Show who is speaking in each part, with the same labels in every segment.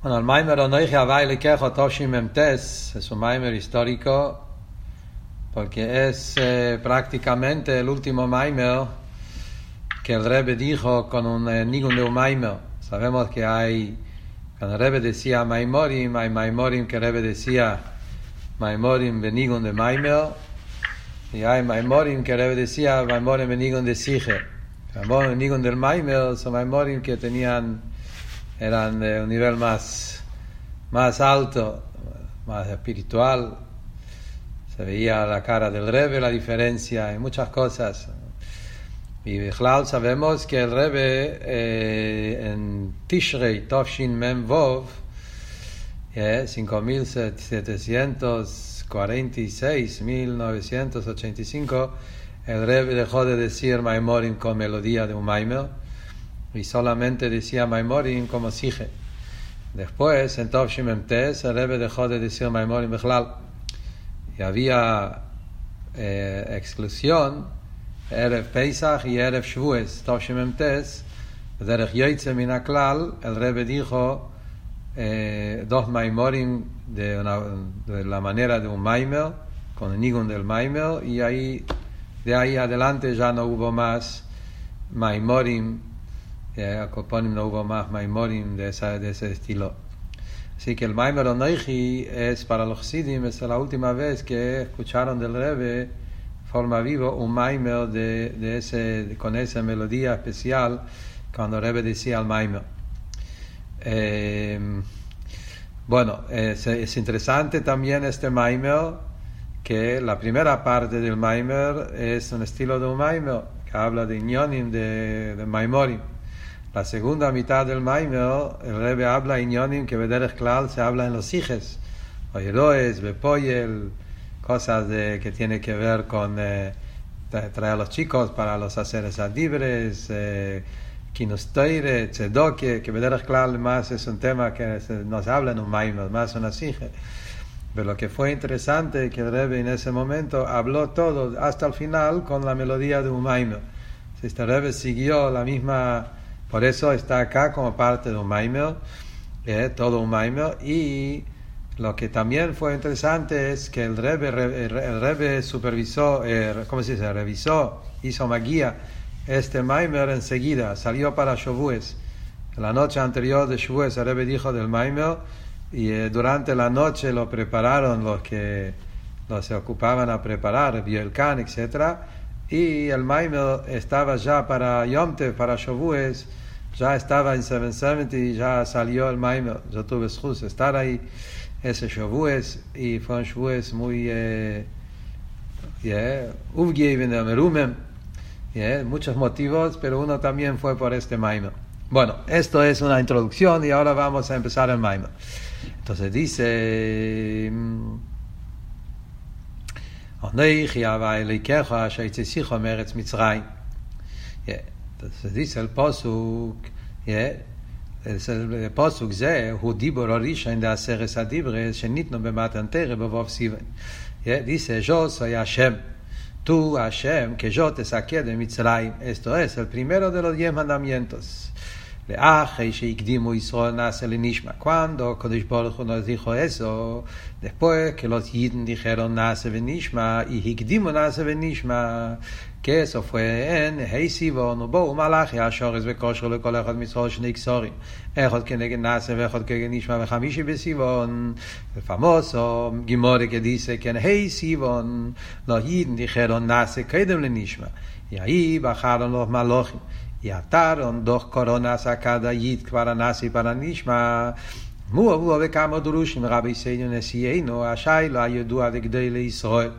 Speaker 1: Bueno, el Maimer Onoige Abaile Kejo Toshim Memtes es un Maimer histórico porque es eh, prácticamente el último Maimer que el Rebbe dijo con un eh, Nigun de un Maimer. Sabemos que hay, cuando el Rebbe decía Maimorim, hay Maimorim que el Rebbe decía Maimorim Benigun de Maimer y hay Maimorim que el Rebbe decía Maimorim Benigun de Sige. Maimorim Benigun del Maimer son Maimorim que tenían eran de un nivel más, más alto, más espiritual. Se veía la cara del Rebe, la diferencia en muchas cosas. Y claro, sabemos que el Rebe eh, en Tishrei, Tovshin Mem Vov, eh, 5746, 1985, el Rebe dejó de decir Maimorim con melodía de un Maimer y solamente decía Maimorim como Sige. Después, en Tov el Rebbe dejó de decir Maimorim Bechlal. Y había eh, exclusión, Erev Pesach y Erev Shavuos, Tov Shimem Tes, Derech Yoitze Minaklal, el Rebbe dijo eh, dos Maimorim de, una, de la manera de un Maimer, con el Nigun del Maimer, y ahí, de ahí adelante ya no hubo más Maimorim a Koponim no hubo más Maimorim de, esa, de ese estilo. Así que el Maimer Onoichi es para los Sidim, es la última vez que escucharon del Rebbe forma vivo un Maimer de, de ese, con esa melodía especial cuando el Rebbe decía al Maimer. Eh, bueno, es, es, interesante también este Maimer que la primera parte del Maimer es un estilo de un que habla de Inyonim, de, de Maimorim. La segunda mitad del Maimer, el Rebbe habla Inyonim que Bederech Klal se habla en los hijes, Oyeroes, Bepoyel, cosas de, que tiene que ver con eh, traer a los chicos para los haceres adibres, eh, Kinosteire, Tzedoke, que Bederech Klal más es un tema que se, no se habla en un Maimer, más una hije. Pero lo que fue interesante que el Rebbe en ese momento habló todo hasta el final con la melodía de un Maimer. Este Rebbe siguió la misma por eso está acá como parte de un Maimer, eh, todo un Maimer. Y lo que también fue interesante es que el Rebbe, supervisó, eh, ¿cómo se dice? Revisó, hizo magia este Maimer enseguida, salió para Shavuos. La noche anterior de Shavuos el Rebbe dijo del Maimer y eh, durante la noche lo prepararon los que los se ocupaban a preparar, vio el can, etcétera y el Maimer estaba ya para Yomte, para Shavuos, ya estaba en 770 y ya salió el Maimer. Yo tuve excusa estar ahí ese Shavuos y fue un Shavuos muy eh, yeah, Merumem, yeah, muchos motivos, pero uno también fue por este Maimer. Bueno, esto es una introducción y ahora vamos a empezar el Maimer. Entonces dice... אנכי יהווה אליקך אשר יצאסיך מארץ מצרים. זה איסל פוסוק, פוסוק זה הוא דיבור הראשון לעשרס הדיברס שניתנו במתנתר בבוב סיוון. דיסא ז'וס היה שם. תו השם כז'וטס הקדם מצרים אסטו אסל Mitzrayim, דלו es, el. ואחרי שהקדימו ישראל נעשה לנשמע. כואנדו, קדוש ברוך הוא נזיכו עשו, דפוה כלות יידן דיחלו נעשה ונשמע, אי הקדימו נעשה ונשמע, כסוף אין, היי סיבון, ובואו מלאכי השורס וכושר לכל אחד מצרול שני כסורים, אחד כנגד נעשה ואחד כנגד נשמע וחמישי בסיבון, ופמוסו גימורי כדיסה כן היי סיבון, לא יידן דיחלו נעשה קדם לנשמע, יאי בחלון לא מלאכים. Y ataron dos coronas a cada yid para nasi para nishma. Muavu bekamo durushim rabbi seinu nesieino ashailo ayudua de gdeile Israel.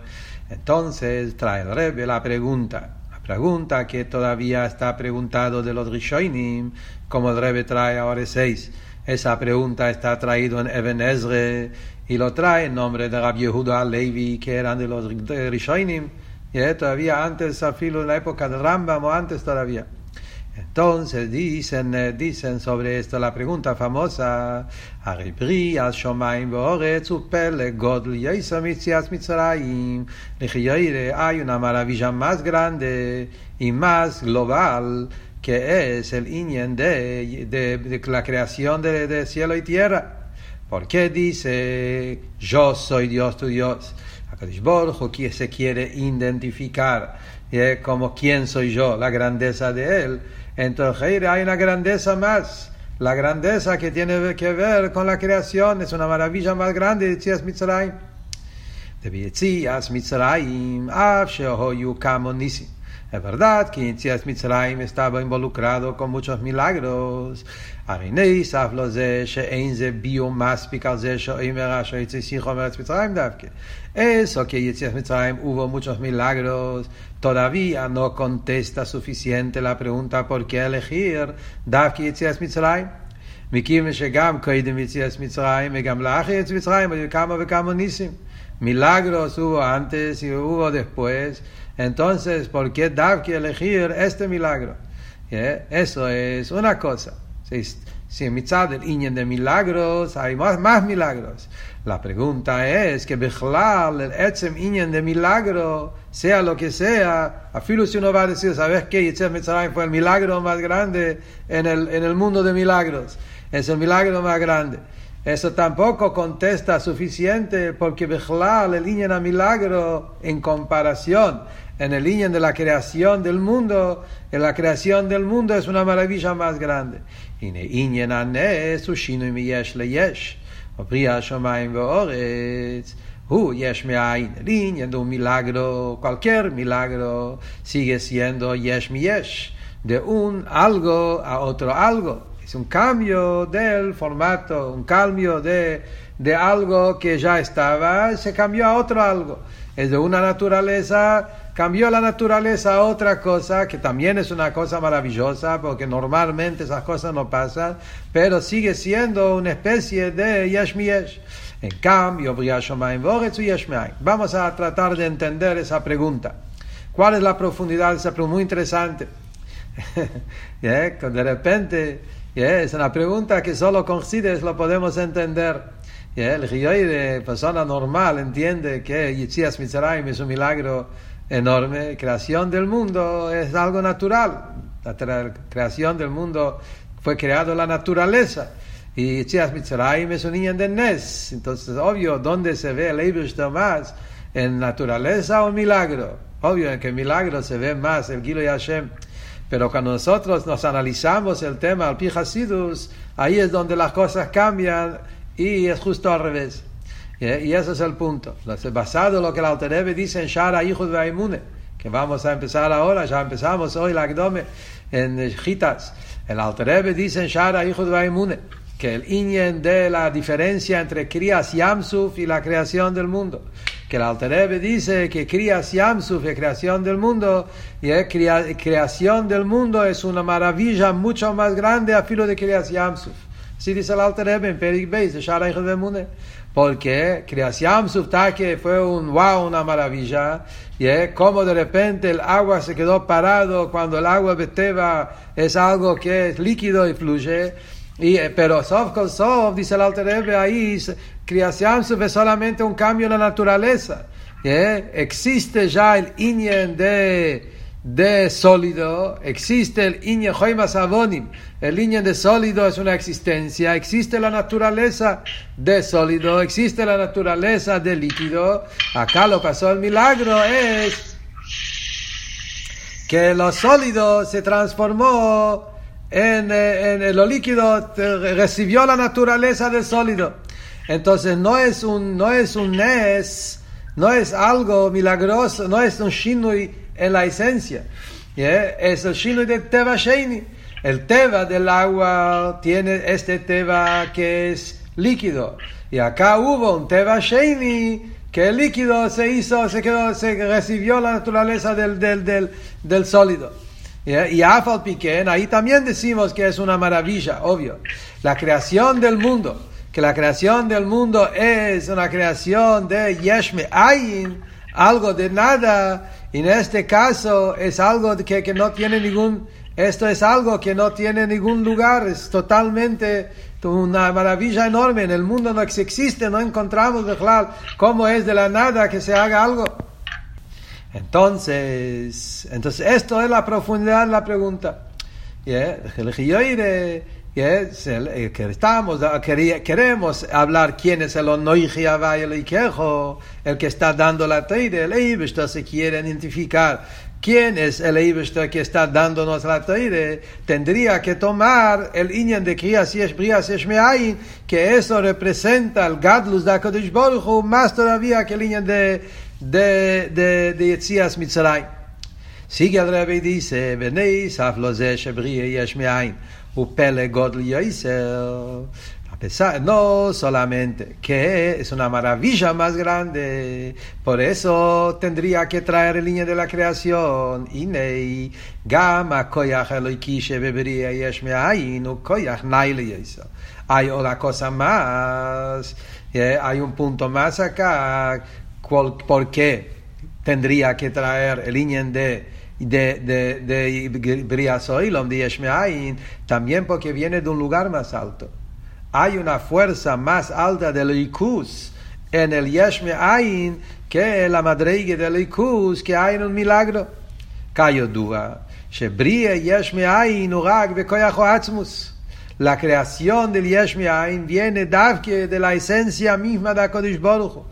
Speaker 1: Entonces trae el Rebbe la pregunta, la pregunta que todavía está preguntado de los Rishonim, como el Rebbe trae ahora seis. Esa pregunta está traído en Eben Ezre y lo trae en nombre de Rabbi Yehuda Levi, que eran de los Rishonim, y todavía antes, afilo en la época de Rambam o antes todavía. Entonces dicen, dicen sobre esto la pregunta famosa, hay una maravilla más grande y más global que es el Inyan de, de, de, la creación de, de, cielo y tierra. ¿Por qué dice yo soy Dios tu Dios? Akadosh Baruch que se quiere identificar ¿eh? como quién soy yo, la grandeza de él. Entonces hay una grandeza más. La grandeza que tiene que ver con la creación es una maravilla más grande de Tzias Mitzrayim. De Tzias Mitzrayim, Av Shehoyu Kamo Nisim. Es verdad que Yitzias Mitzrayim estaba involucrado con muchos milagros. Eso que Yitzias Mitzrayim hubo muchos milagros, todavía no contesta suficiente la pregunta por qué elegir דווקא יציאת מצרים. מכיוון שגם קודם יציאת מצרים וגם לאחר יציאת מצרים היו כמה וכמה ניסים. Milagros hubo antes y hubo después. Entonces, ¿por qué Davki elegir este milagro? ¿Yeah? Eso es una cosa. Si, Si en mitad del Iñen de milagros hay más, más milagros. La pregunta es que Bechlal, el Etzem Iñen de milagro, sea lo que sea, a si uno va a decir, ¿sabes qué? Yitzhak Mitzrayim fue el milagro más grande en el, en el mundo de milagros. Es el milagro más grande. Eso tampoco contesta suficiente porque Bechlal, el Iñen a milagro, en comparación en el línea de la creación del mundo, en la creación del mundo es una maravilla más grande. הנה עניין הנס הוא שינוי מיש ליש, ובריאה השמיים ואורץ, הוא יש מאין, el עניין de un milagro, cualquier milagro, sigue siendo yesh mi yesh, de un algo a otro algo. Es un cambio del formato, un cambio de, de algo que ya estaba, se cambió a otro algo. Es de una naturaleza cambió la naturaleza a otra cosa, que también es una cosa maravillosa, porque normalmente esas cosas no pasan, pero sigue siendo una especie de yesh mi yesh. En cambio, vamos a tratar de entender esa pregunta. ¿Cuál es la profundidad de esa pregunta? Muy interesante. De repente, es una pregunta que solo con Sides lo podemos entender. El de persona normal entiende que Yitzias Mitzrayim es un milagro enorme. Creación del mundo es algo natural. La creación del mundo fue creado la naturaleza. Y Chias Mitzrayim es un niño de Nes. Entonces, obvio, ¿dónde se ve el más? ¿En naturaleza o milagro? Obvio, en que milagro se ve más el Gilo Hashem. Pero cuando nosotros nos analizamos el tema al Pijasidus, ahí es donde las cosas cambian y es justo al revés. Y ese es el punto. Basado en lo que el Alterebe dice en Shara Hijos de Aimune, que vamos a empezar ahora, ya empezamos hoy la Akdome en Gitas. El Alterebe dice en Shara Hijos de Aimune que el Inyen de la diferencia entre Kriyas Yamsuf y la creación del mundo. Que el Alterebe dice que Kriyas Yamsuf es creación del mundo y es creación del mundo es una maravilla mucho más grande a filo de Kriyas Yamsuf. Así dice el Alterebe en Perik Beis de Shara Hijos de Aimune porque creación que fue un wow, una maravilla, y como de repente el agua se quedó parado cuando el agua beteva es algo que es líquido y fluye, y, eh, pero sof con sof, dice el Alter ahí, creación es solamente un cambio en la naturaleza, existe ya el inyen de de sólido, existe el Inye Avonim. El Inye de sólido es una existencia, existe la naturaleza de sólido, existe la naturaleza de líquido. Acá lo pasó el milagro es que lo sólido se transformó en, en, lo líquido, recibió la naturaleza del sólido. Entonces no es un, no es un nes, no es algo milagroso, no es un shinui en la esencia. Es el shino de Teva Sheini. El Teva del agua tiene este Teva que es líquido. Y acá hubo un Teva Sheini que el líquido se hizo, se quedó, se recibió la naturaleza del, del, del, del sólido. Y Afal Piquen, ahí también decimos que es una maravilla, obvio. La creación del mundo, que la creación del mundo es una creación de Yeshme Ayin, algo de nada, en este caso es algo que, que no tiene ningún, esto es algo que no tiene ningún lugar, es totalmente una maravilla enorme. En el mundo no existe, no encontramos de claro cómo es de la nada que se haga algo. Entonces, entonces esto es la profundidad de la pregunta. Que estamos, queremos hablar quién es el el que está dando la teide, el Eibishter se quiere identificar quién es el Eibishter que está dándonos la teide, tendría que tomar el Inyan de Kriyas Yesh Brias Yesh Meayin, que eso representa el Gadlus de HaKadosh Baruch más todavía que el Inyan de, de, de, de Yetzias Mitzrayim. Sigue el Rebbe y dice, Benei Saf lo ze Shebrie Yesh Meayin. Upele Godl Yoisel. A pesar, no solamente que es una maravilla más grande, por eso tendría que traer el línea de la creación. Inei, Gama Koyach Eloiki Shebeberia Yesh Meayin, Koyach Naile. Hay otra cosa más, hay un punto más acá, ¿por qué tendría que traer el línea de de, de, de Brias Oilom, de Yeshmeain, también porque viene de un lugar más alto. Hay una fuerza más alta del Ikus en el Yeshmeain que la madrigue del Ikus que hay en un milagro. Kayodua, Shebria Yeshmeain Urag Bekoyacho Atzmus. La creación del Yeshmeain viene de la esencia misma de Kodesh Baruch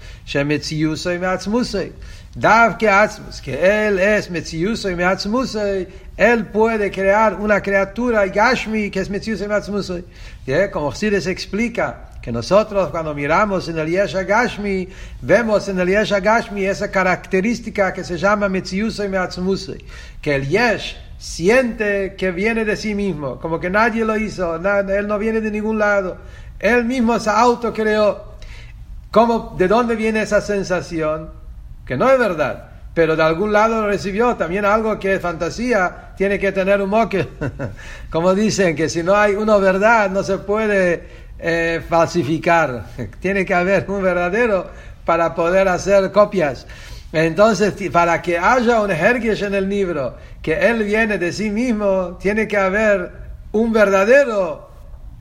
Speaker 1: Meatzmusay que Atzmus, que Él es Metziuso y Meatzmusoi, Él puede crear una criatura Gashmi que es Metziuso y Meatzmusoi. Como Chassidus explica, que nosotros cuando miramos en el Yesha Gashmi, vemos en el Yesha Gashmi esa característica que se llama Metziuso y Meatzmusoi, que el Yesh siente que viene de sí mismo, como que nadie lo hizo, él no viene de ningún lado, él mismo se autocreó. ¿Cómo, ¿De dónde viene esa sensación? Que no es verdad, pero de algún lado recibió. También algo que es fantasía tiene que tener un moque. Como dicen, que si no hay una verdad no se puede eh, falsificar. Tiene que haber un verdadero para poder hacer copias. Entonces, para que haya un Hergish en el libro, que él viene de sí mismo, tiene que haber un verdadero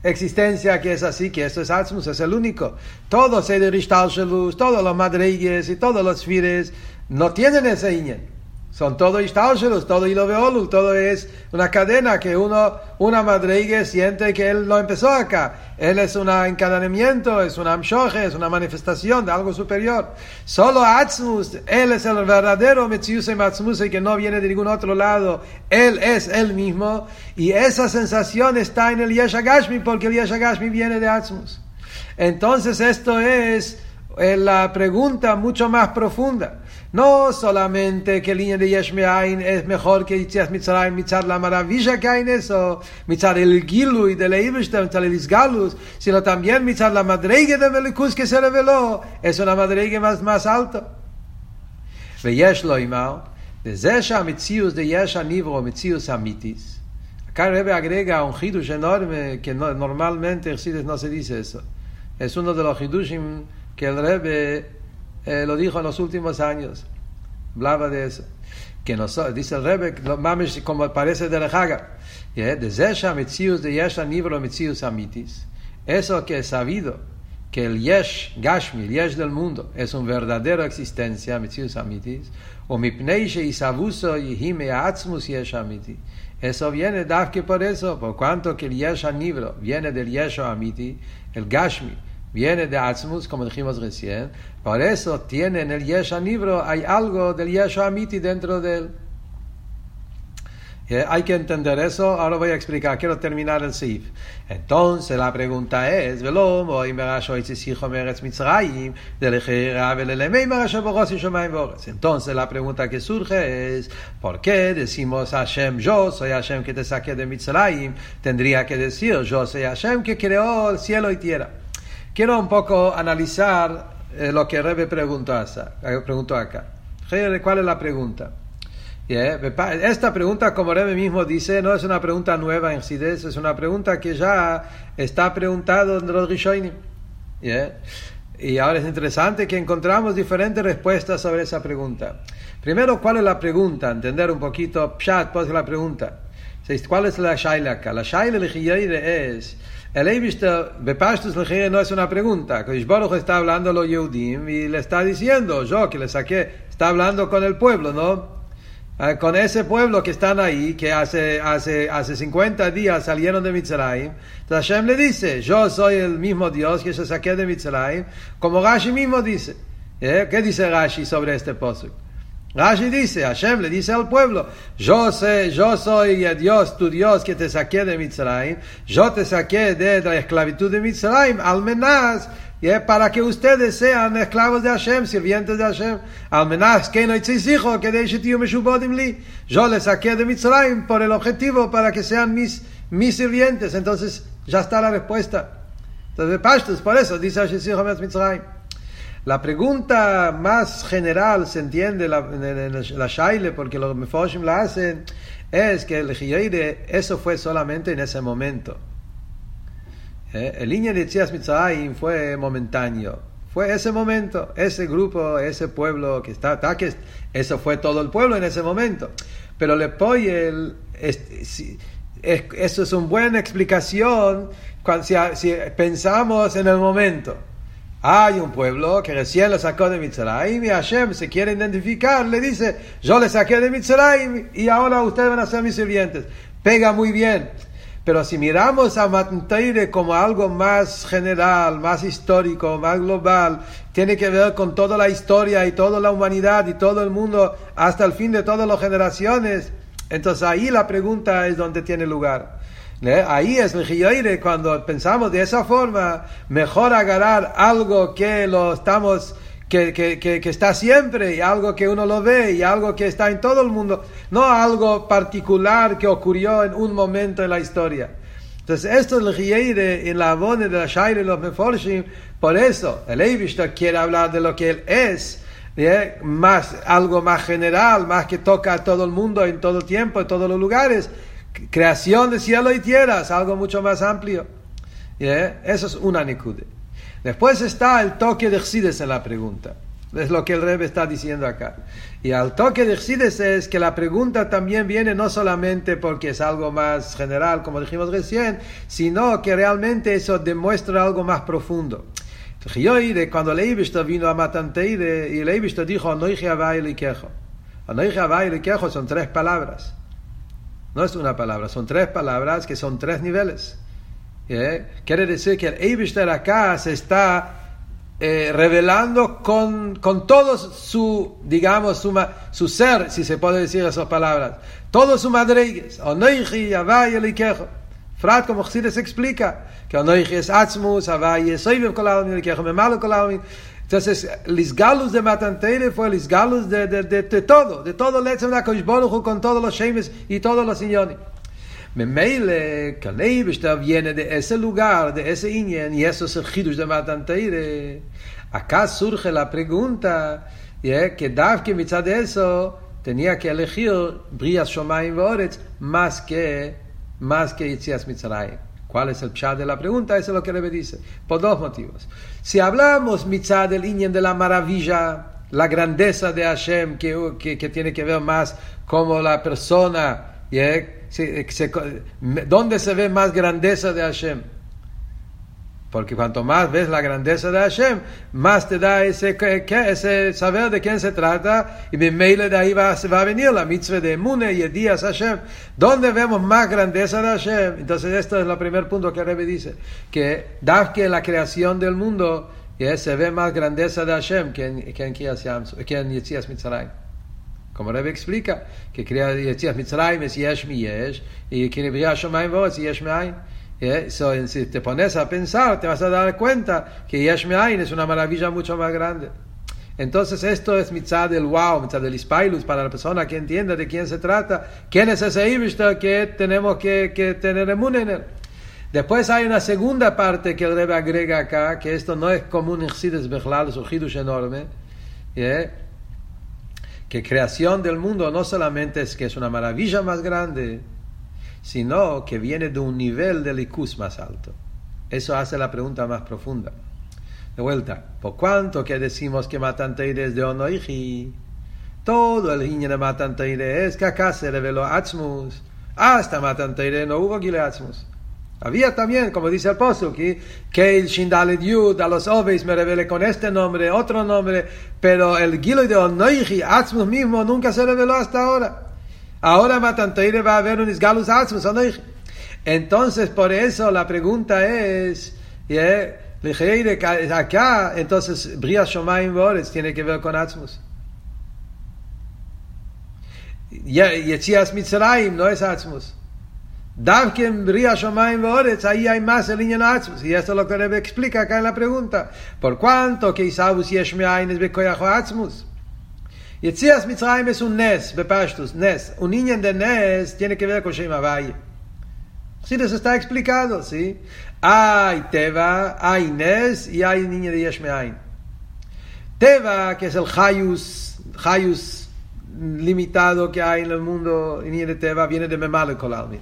Speaker 1: existencia que es así, que esto es Atzmus, es el único. Todos el Rishtalshelus, todos los madrigues y todos los fires no tienen ese Inyan. Son todo Ishtalshelus, todo Iloveolul, todo es una cadena que uno, una madrigue siente que él lo empezó acá. Él es un encadenamiento, es un amshoje, es una manifestación de algo superior. Solo Atzmus, él es el verdadero Metzius y que no viene de ningún otro lado. Él es él mismo. Y esa sensación está en el Yeshagashmi porque el Yeshagashmi viene de Atzmus. Entonces esto es eh, la pregunta mucho más profunda. No solamente que el línea de Yeshmeain es mejor que Yitzias Mitzrayim, mitzar la maravilla que hay en eso, mitzar el Gilu y de la mitzar el Isgalus, sino también mitzar la madrigue de Melikus que se reveló, es una madrigue más, más alta. ויש לו עימר, וזה שהמציאות de יש הניברו מציאות אמיתיס. Acá Rebe agrega un hidush enorme que no, normalmente no se dice eso. Es uno de los hidushim que el Rebbe eh, lo dijo en los últimos años. Hablaba de eso. Que nosotros, dice el Rebbe, como parece de la Haga, de Zesha Metzius de Yesha Nibro Metzius Amitis. Eso que es sabido, que el Yesh Gashmi, el Yesh del mundo, es una verdadera existencia, Metzius Amitis, o Mipnei Isavuso Yihime Atzmus Yesh Amiti. Eso viene que por eso, por cuanto que el Yesh Nibro viene del Yesh Amiti, el Gashmi, viene de Atzmus, como dijimos recién, por eso tiene en el Yesha Nibro, hay algo del Yesha Amiti dentro de él. Eh, hay que entender eso, ahora voy a explicar, quiero terminar el Sif. Entonces la pregunta es, entonces la pregunta que surge es, ¿por qué decimos Hashem, yo soy Hashem que te saqué de Mitzrayim? Tendría que decir, yo soy Hashem que creó el cielo y tierra. Quiero un poco analizar eh, lo que Rebe eh, preguntó acá. ¿Cuál es la pregunta? Esta pregunta, como Rebe mismo dice, no es una pregunta nueva en Sides, es una pregunta que ya está preguntado en los Rishonim. Y ahora es interesante que encontramos diferentes respuestas sobre esa pregunta. Primero, ¿cuál es la pregunta? Entender un poquito, Pshat, pues la pregunta. ¿Cuál es la Shaila acá? La Shaila es el Eibishter, Bepashtus no es una pregunta. Baruch está hablando a los Yehudim y le está diciendo, yo que le saqué, está hablando con el pueblo, ¿no? eh, con ese pueblo que están ahí, que hace, hace, hace 50 días salieron de Mitzrayim, entonces Hashem le dice, yo soy el mismo Dios que se saqué de Mitzrayim, como Rashi mismo dice. ¿Eh? ¿Qué dice Rashi sobre este posuk? Rashi dice, Hashem le dice al pueblo, yo sé, yo soy Dios, tu Dios que te saqué de Mitzrayim, yo te saqué de la esclavitud de Mitzrayim, al menos para que ustedes sean esclavos de Hashem, sirvientes de Hashem. Al menos que no hijo que de li. Yo les saqué de Mitzrayim por el objetivo para que sean mis, mis sirvientes. Entonces ya está la respuesta. Entonces, Pashtus, por eso dice Hashem Mitzrayim. La pregunta más general, se entiende la, la Shaile, porque los Mefoshim la hacen, es que el Giyaire, eso fue solamente en ese momento. ¿Eh? El línea de Tzias Mitzrayim fue momentáneo. Fue ese momento, ese grupo, ese pueblo que está, está que eso fue todo el pueblo en ese momento. Pero le el, eso es una buena explicación cuando, si pensamos en el momento. Hay un pueblo que recién lo sacó de Mitzrayim y Hashem se quiere identificar, le dice, yo le saqué de Mitzrayim y ahora ustedes van a ser mis sirvientes. Pega muy bien. Pero si miramos a Matanteire como algo más general, más histórico, más global, tiene que ver con toda la historia y toda la humanidad y todo el mundo hasta el fin de todas las generaciones, entonces ahí la pregunta es donde tiene lugar. Ahí es el cuando pensamos de esa forma, mejor agarrar algo que lo estamos, que, que, que, está siempre, y algo que uno lo ve, y algo que está en todo el mundo, no algo particular que ocurrió en un momento en la historia. Entonces, esto es el en la voz de la Shaire los Meforshim, por eso el Eivishter quiere hablar de lo que él es, más, algo más general, más que toca a todo el mundo en todo tiempo, en todos los lugares creación de cielo y tierra, es algo mucho más amplio. Eso es una nikude. Después está el toque de Xsides en la pregunta. Es lo que el Rebbe está diciendo acá. Y al toque de Xsides es que la pregunta también viene no solamente porque es algo más general, como dijimos recién, sino que realmente eso demuestra algo más profundo. Cuando el vino a Matanteide y el dijo, Anoiche Abai quejo Anoiche Abai quejo son tres palabras. No es una palabra, son tres palabras que son tres niveles. Quiere decir que el Eibishter acá se está eh, revelando con, con, todo su, digamos, su, su, ser, si se puede decir esas palabras. Todo su madregues. Onoichi, Avay, Elikejo. Frat, como se explica, que Onoichi es Atzmus, Avay es Soibim Kolalmin, Elikejo, Memalo Kolalmin. Entonces, Lisgalus de Matanteire fue Lisgalus de, de, de, de, todo, de todo el hecho de con todos los Shemes y todos los Inyones. Memele, Kaleibishter viene de ese lugar, de ese Inyen, y eso es el Hidush de Matanteire. Acá surge la pregunta, ¿yeah? que Davke mitzad eso tenía que elegir Brias Shomayim Voretz más que, más que Yitzias Mitzrayim. ¿Cuál es el chat de la pregunta? Eso es lo que Rebe dice. Por dos motivos. Si hablamos mitzad del Inyan de la maravilla, la grandeza de Hashem, que, que, tiene que ver más como la persona, ¿dónde se ve más grandeza de Hashem? Porque cuanto más ves la grandeza de Hashem, más te da ese, ese saber de quién se trata, y meile de ahí va, va a venir la mitzvah de Mune y el día Hashem. ¿Dónde vemos más grandeza de Hashem? Entonces, esto es el primer punto que Rebbe dice: que que la creación del mundo se ve más grandeza de Hashem que en, que en, que en Yetzias Mitzrayim. Como Rebbe explica, que crea Yetzias Mitzrayim es Yesh mi Yesh, y que Nebriya Shomayim es Yesh mi Yeah, so, si te pones a pensar, te vas a dar cuenta que Yesh es una maravilla mucho más grande. Entonces esto es mitzad del wow, mitzad del ispailus para la persona que entienda de quién se trata, quién es ese Ibishter que tenemos que, que tener en él. Después hay una segunda parte que el Rebbe agrega acá, que esto no es común en Chsides Bechlal, es un Hidush enorme, yeah, que creación del mundo no solamente es que es una maravilla más grande, sino que viene de un nivel de licus más alto. Eso hace la pregunta más profunda. De vuelta, ¿por cuánto que decimos que Matanteire es de Onoiji? Todo el niño de Matanteire es que acá se reveló Atzmus. Hasta Matanteire no hubo Gile Atzmus. Había también, como dice el apóstol, que, el Shindale Yud a los Oveis me revele con este nombre, otro nombre, pero el Gilo de Onoiji, Atzmus mismo, nunca se reveló hasta ahora. Ahora Matantoire va a haber un Isgalus Atzmus, Entonces, por eso la pregunta es, ¿eh? acá, entonces, Bria Shomayim Boretz tiene que ver con Atzmus. Yetzias Mitzrayim no es Atzmus. Davke en Bria Shomayim Boretz, ahí hay más el niño Atzmus. Y esto es lo que Rebbe explica acá en la pregunta. ¿Por cuánto que Isabus Yesh Me'ayin es Bekoyacho Atzmus? Un niño de Nes tiene que ver con Shem Avaye. Sí, eso está explicado, ¿sí? Hay Teva, hay Nes y hay niño de Yesh Teva, que es el Hayus, Hayus limitado que hay en el mundo, el niño de Teva viene de Memale Kolalmi.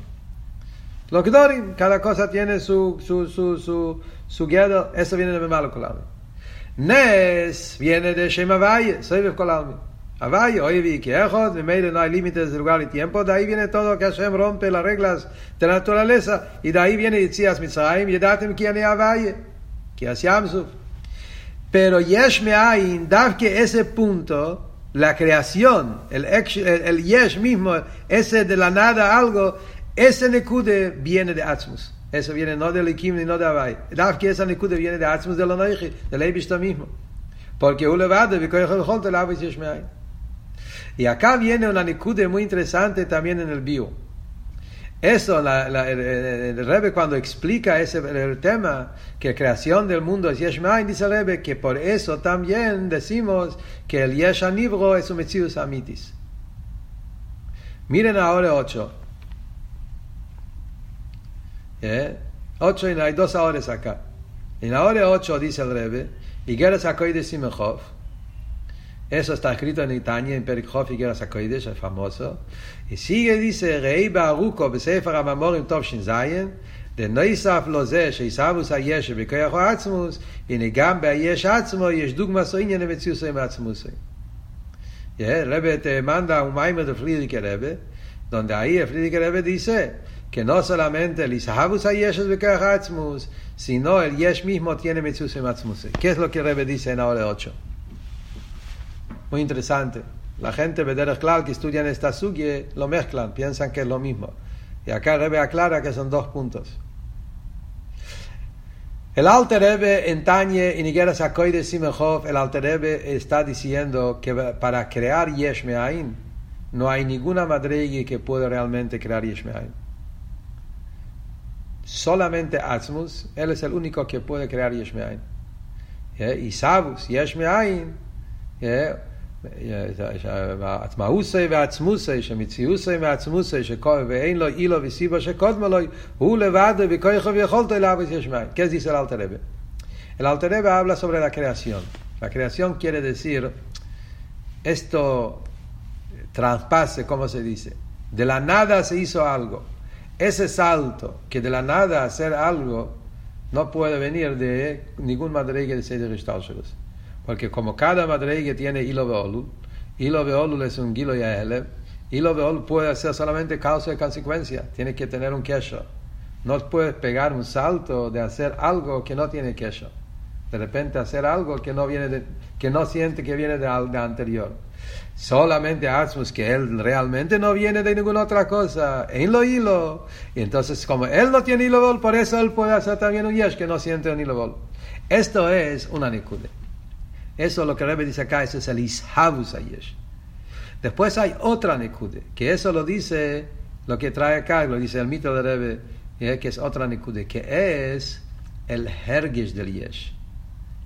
Speaker 1: Lo que dorin, cada cosa tiene su, su, su, su, su guerra, eso viene de Memale Kolalmi. Nes viene de Shem Avaye, Soivev Kolalmi. Avay, oye, vi que ejos, de medio no hay límites de lugar y tiempo, de ahí viene todo que Hashem rompe las reglas de la naturaleza, y de ahí viene Yitzias Mitzrayim, Yedatim Kiani Avay, que Yamsuf. Pero Yesh Me'ayin, dav que ese punto, la creación, el, el, el, Yesh mismo, ese de la nada algo, ese Nekude viene de Atzmus. Eso viene no de Likim ni no de. Dav que ese Nekude viene de Atzmus de la Noichi, del Eibishta mismo. Porque Ulevade, Vikoyach el Holte, la Yesh Me'ayin. Y acá viene una nikude muy interesante también en el bio. Eso, la, la, el, el, Rebbe cuando explica ese el tema, que creación del mundo es Yesh dice el Rebbe que por eso también decimos que el Yesh Anibro es un Metzius Amitis. Miren ahora 8. ¿Eh? 8 y hay dos ahora acá. En ahora 8 dice el Rebbe, y Geras de Simechov, eso está escrito en Itaña, en Perikhof y Geras HaKoidesh, el famoso. Y sigue, dice, Rei Baruko, Besefer HaMamorim Tov Shin Zayin, de Noisaf lo זה שעיסאוויס היש בכוח העצמוס, הנה גם בהיש עצמו יש דוגמה סו עניין המציאוסי מעצמוסי. Rebbe te manda un maime de Friedrich Rebbe, donde ahí el Friedrich Rebbe dice que no solamente el Ishabus Hayesh es Bekach Atzmus, sino el Yesh mismo tiene Metzus Matzmus. ¿Qué es lo que Rebbe dice en ahora 8? Muy interesante. La gente, Bederech Klal, que estudian esta sugie, lo mezclan, piensan que es lo mismo. Y acá Rebe aclara que son dos puntos. El Alter Rebbe en Igera de el Alter está diciendo que para crear Yesh Me'ain, no hay ninguna madregue que pueda realmente crear Yesh Me'ain. Solamente Atzmus, él es el único que puede crear Yesh Me'ain. Y Sabus, Yesh Me'ain, העצמאוסי ועצמוסי, שמציאוסי ועצמוסי, ואין לו אילו וסיבה שקודמו לו, הוא לבד וכויכו ויכולתו לעבוד יש מים. ¿Qué dice el Alter Rebbe? El Alter Rebbe habla sobre la creación. La creación quiere decir, esto traspase, ¿cómo se dice? De la nada se hizo algo. Ese salto, que de la nada hacer algo, no puede venir de ningún madrigal de Seder Gestalshelus. porque como cada madreige tiene hilo veolul, hilo veolul es un gilo yaheleb, hilo veolul puede ser solamente causa y consecuencia, tiene que tener un kesho. No puedes pegar un salto de hacer algo que no tiene kesho. De repente hacer algo que no viene de, que no siente que viene de, de anterior. Solamente Asmus que él realmente no viene de ninguna otra cosa. En lo hilo. Y entonces, como él no tiene hilo por eso él puede hacer también un yesh que no siente un hilo Esto es una nikude. Eso es lo que Rebbe dice acá, ese es el Ishavus Ayesh. Después hay otra Nekude, que eso lo dice, lo que trae acá, lo dice el mito de Rebbe, que es otra Nekude, que es el Hergesh del Yesh.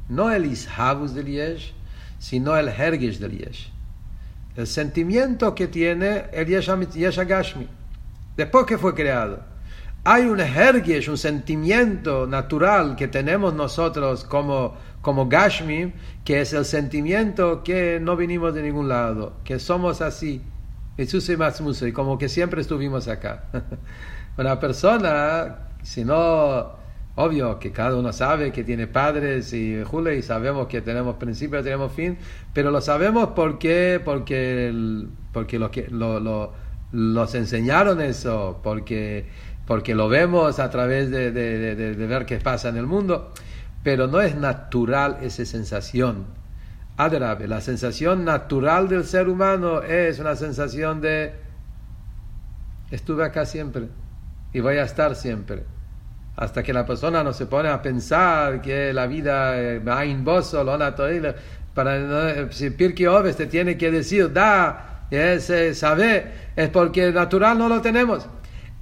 Speaker 1: No el Ishavus del Yesh, sino el Hergesh del Yesh. El sentimiento que tiene el Yesh Agashmi, después que fue creado. Hay un Hergesh, un sentimiento natural que tenemos nosotros como como Gashmi, que es el sentimiento que no vinimos de ningún lado, que somos así, y como que siempre estuvimos acá. Una persona, si no, obvio que cada uno sabe que tiene padres y Jule, y sabemos que tenemos principio, tenemos fin, pero lo sabemos porque, porque, porque lo que, lo, los enseñaron eso, porque, porque lo vemos a través de, de, de, de ver qué pasa en el mundo pero no es natural esa sensación. Adrabe, la sensación natural del ser humano es una sensación de estuve acá siempre y voy a estar siempre. Hasta que la persona no se pone a pensar que la vida, Ain Boso, Lona para si Pirki Oves te tiene que decir, da, ese sabe, es porque natural no lo tenemos.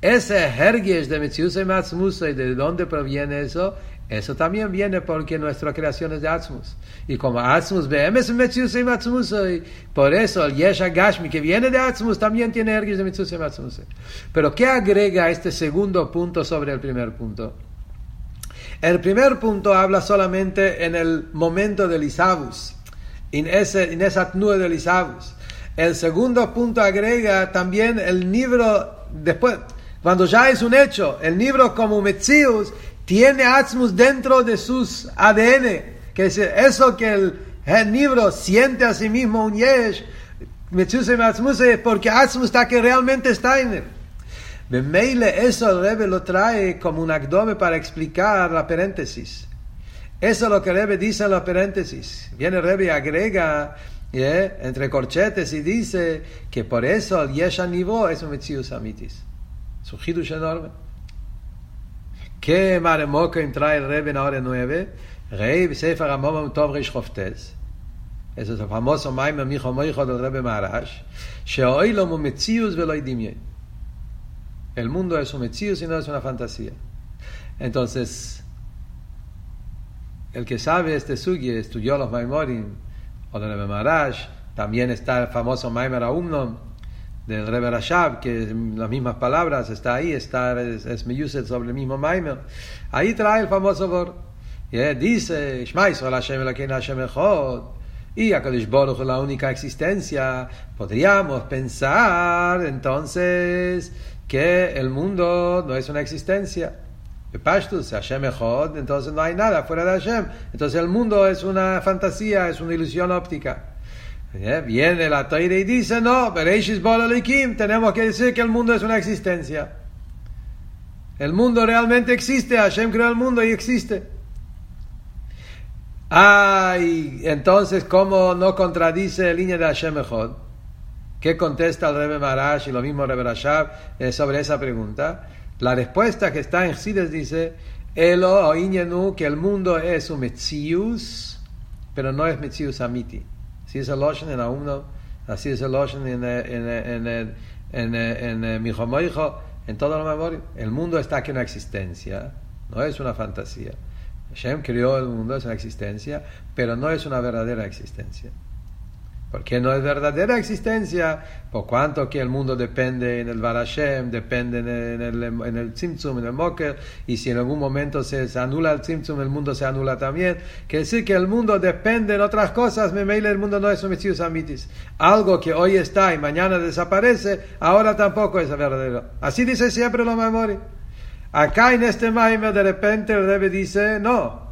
Speaker 1: Ese Hergies de Metzius y ¿de dónde proviene eso? Eso también viene porque nuestra creación es de Atzmus. Y como Atzmus es Metzius y por eso el Yesha Gashmi que viene de Atzmus también tiene Hergies de Metzius y Pero ¿qué agrega este segundo punto sobre el primer punto? El primer punto habla solamente en el momento del Isabus, en, ese, en esa nube del Isabus. El segundo punto agrega también el libro después, cuando ya es un hecho, el libro como Metzius tiene Atzmus dentro de sus ADN, que es eso que el, libro siente a sí mismo un Yesh, es porque Atzmus está que realmente está en él. Meile eso el Rebbe lo trae como un abdomen para explicar la paréntesis. Eso es lo que el Rebbe dice en la paréntesis. Viene el Rebbe y agrega entre corchetes y dice que por eso el Yesh Nivo es un Metzius Amitis. Es un hidush enorme. ¿Qué maremoco trae el Rebbe en hora 9? Rey Sefer Amomam Tov Reish Choftes. Ese es el famoso Maime Micho Moicho del Rebbe Maharash. Sheoilom un Metzius veloy dimye. El mundo es un Metzius y no es una fantasía. Entonces, el que sabe este sugi, estudió los Maimorim, o del Rebbe Maharash, también está el famoso Maimer Aumnon, del Rebbe Rashab, que las mismas palabras, está ahí, está, es, es sobre el mismo Maimer. Ahí trae el famoso Bor. Yeah, dice, Shema Yisrael Hashem Elokein Hashem Echod. Y Akadosh Baruch la única existencia. Podríamos pensar entonces que el mundo no es una existencia. Pashtus, Hashem Echod, entonces no hay nada fuera de Hashem. Entonces el mundo es una fantasía, es una ilusión óptica. Viene la Toire y dice, no, tenemos que decir que el mundo es una existencia. El mundo realmente existe, Hashem creó el mundo y existe. Ay, entonces, ¿cómo no contradice la línea de Hashem Echod? ¿Qué contesta el Rebbe Marash y lo mismo Rebbe Rashab eh, sobre esa pregunta? La respuesta que está en Sides dice, Elo o que el mundo es un Metzius, pero no es Metzius Amiti. Así es el Loshen en Aumno, así es el Loshen en, en, en, en, en, en, en todo lo memoria. El mundo está aquí en existencia, no es una fantasía. Hashem creó el mundo, es una existencia, pero no es una verdadera existencia. Porque no es verdadera existencia, por cuanto que el mundo depende en el Barashem, depende en el, en Tzimtzum, en el Moker, y si en algún momento se, anula el Tzimtzum, el mundo se anula también. Quiere decir que el mundo depende en otras cosas, memeile el mundo no es un Amitis. Algo que hoy está y mañana desaparece, ahora tampoco es verdadero. Así dice siempre la memoria. Acá en este Maimer de repente el Rebbe dice, no,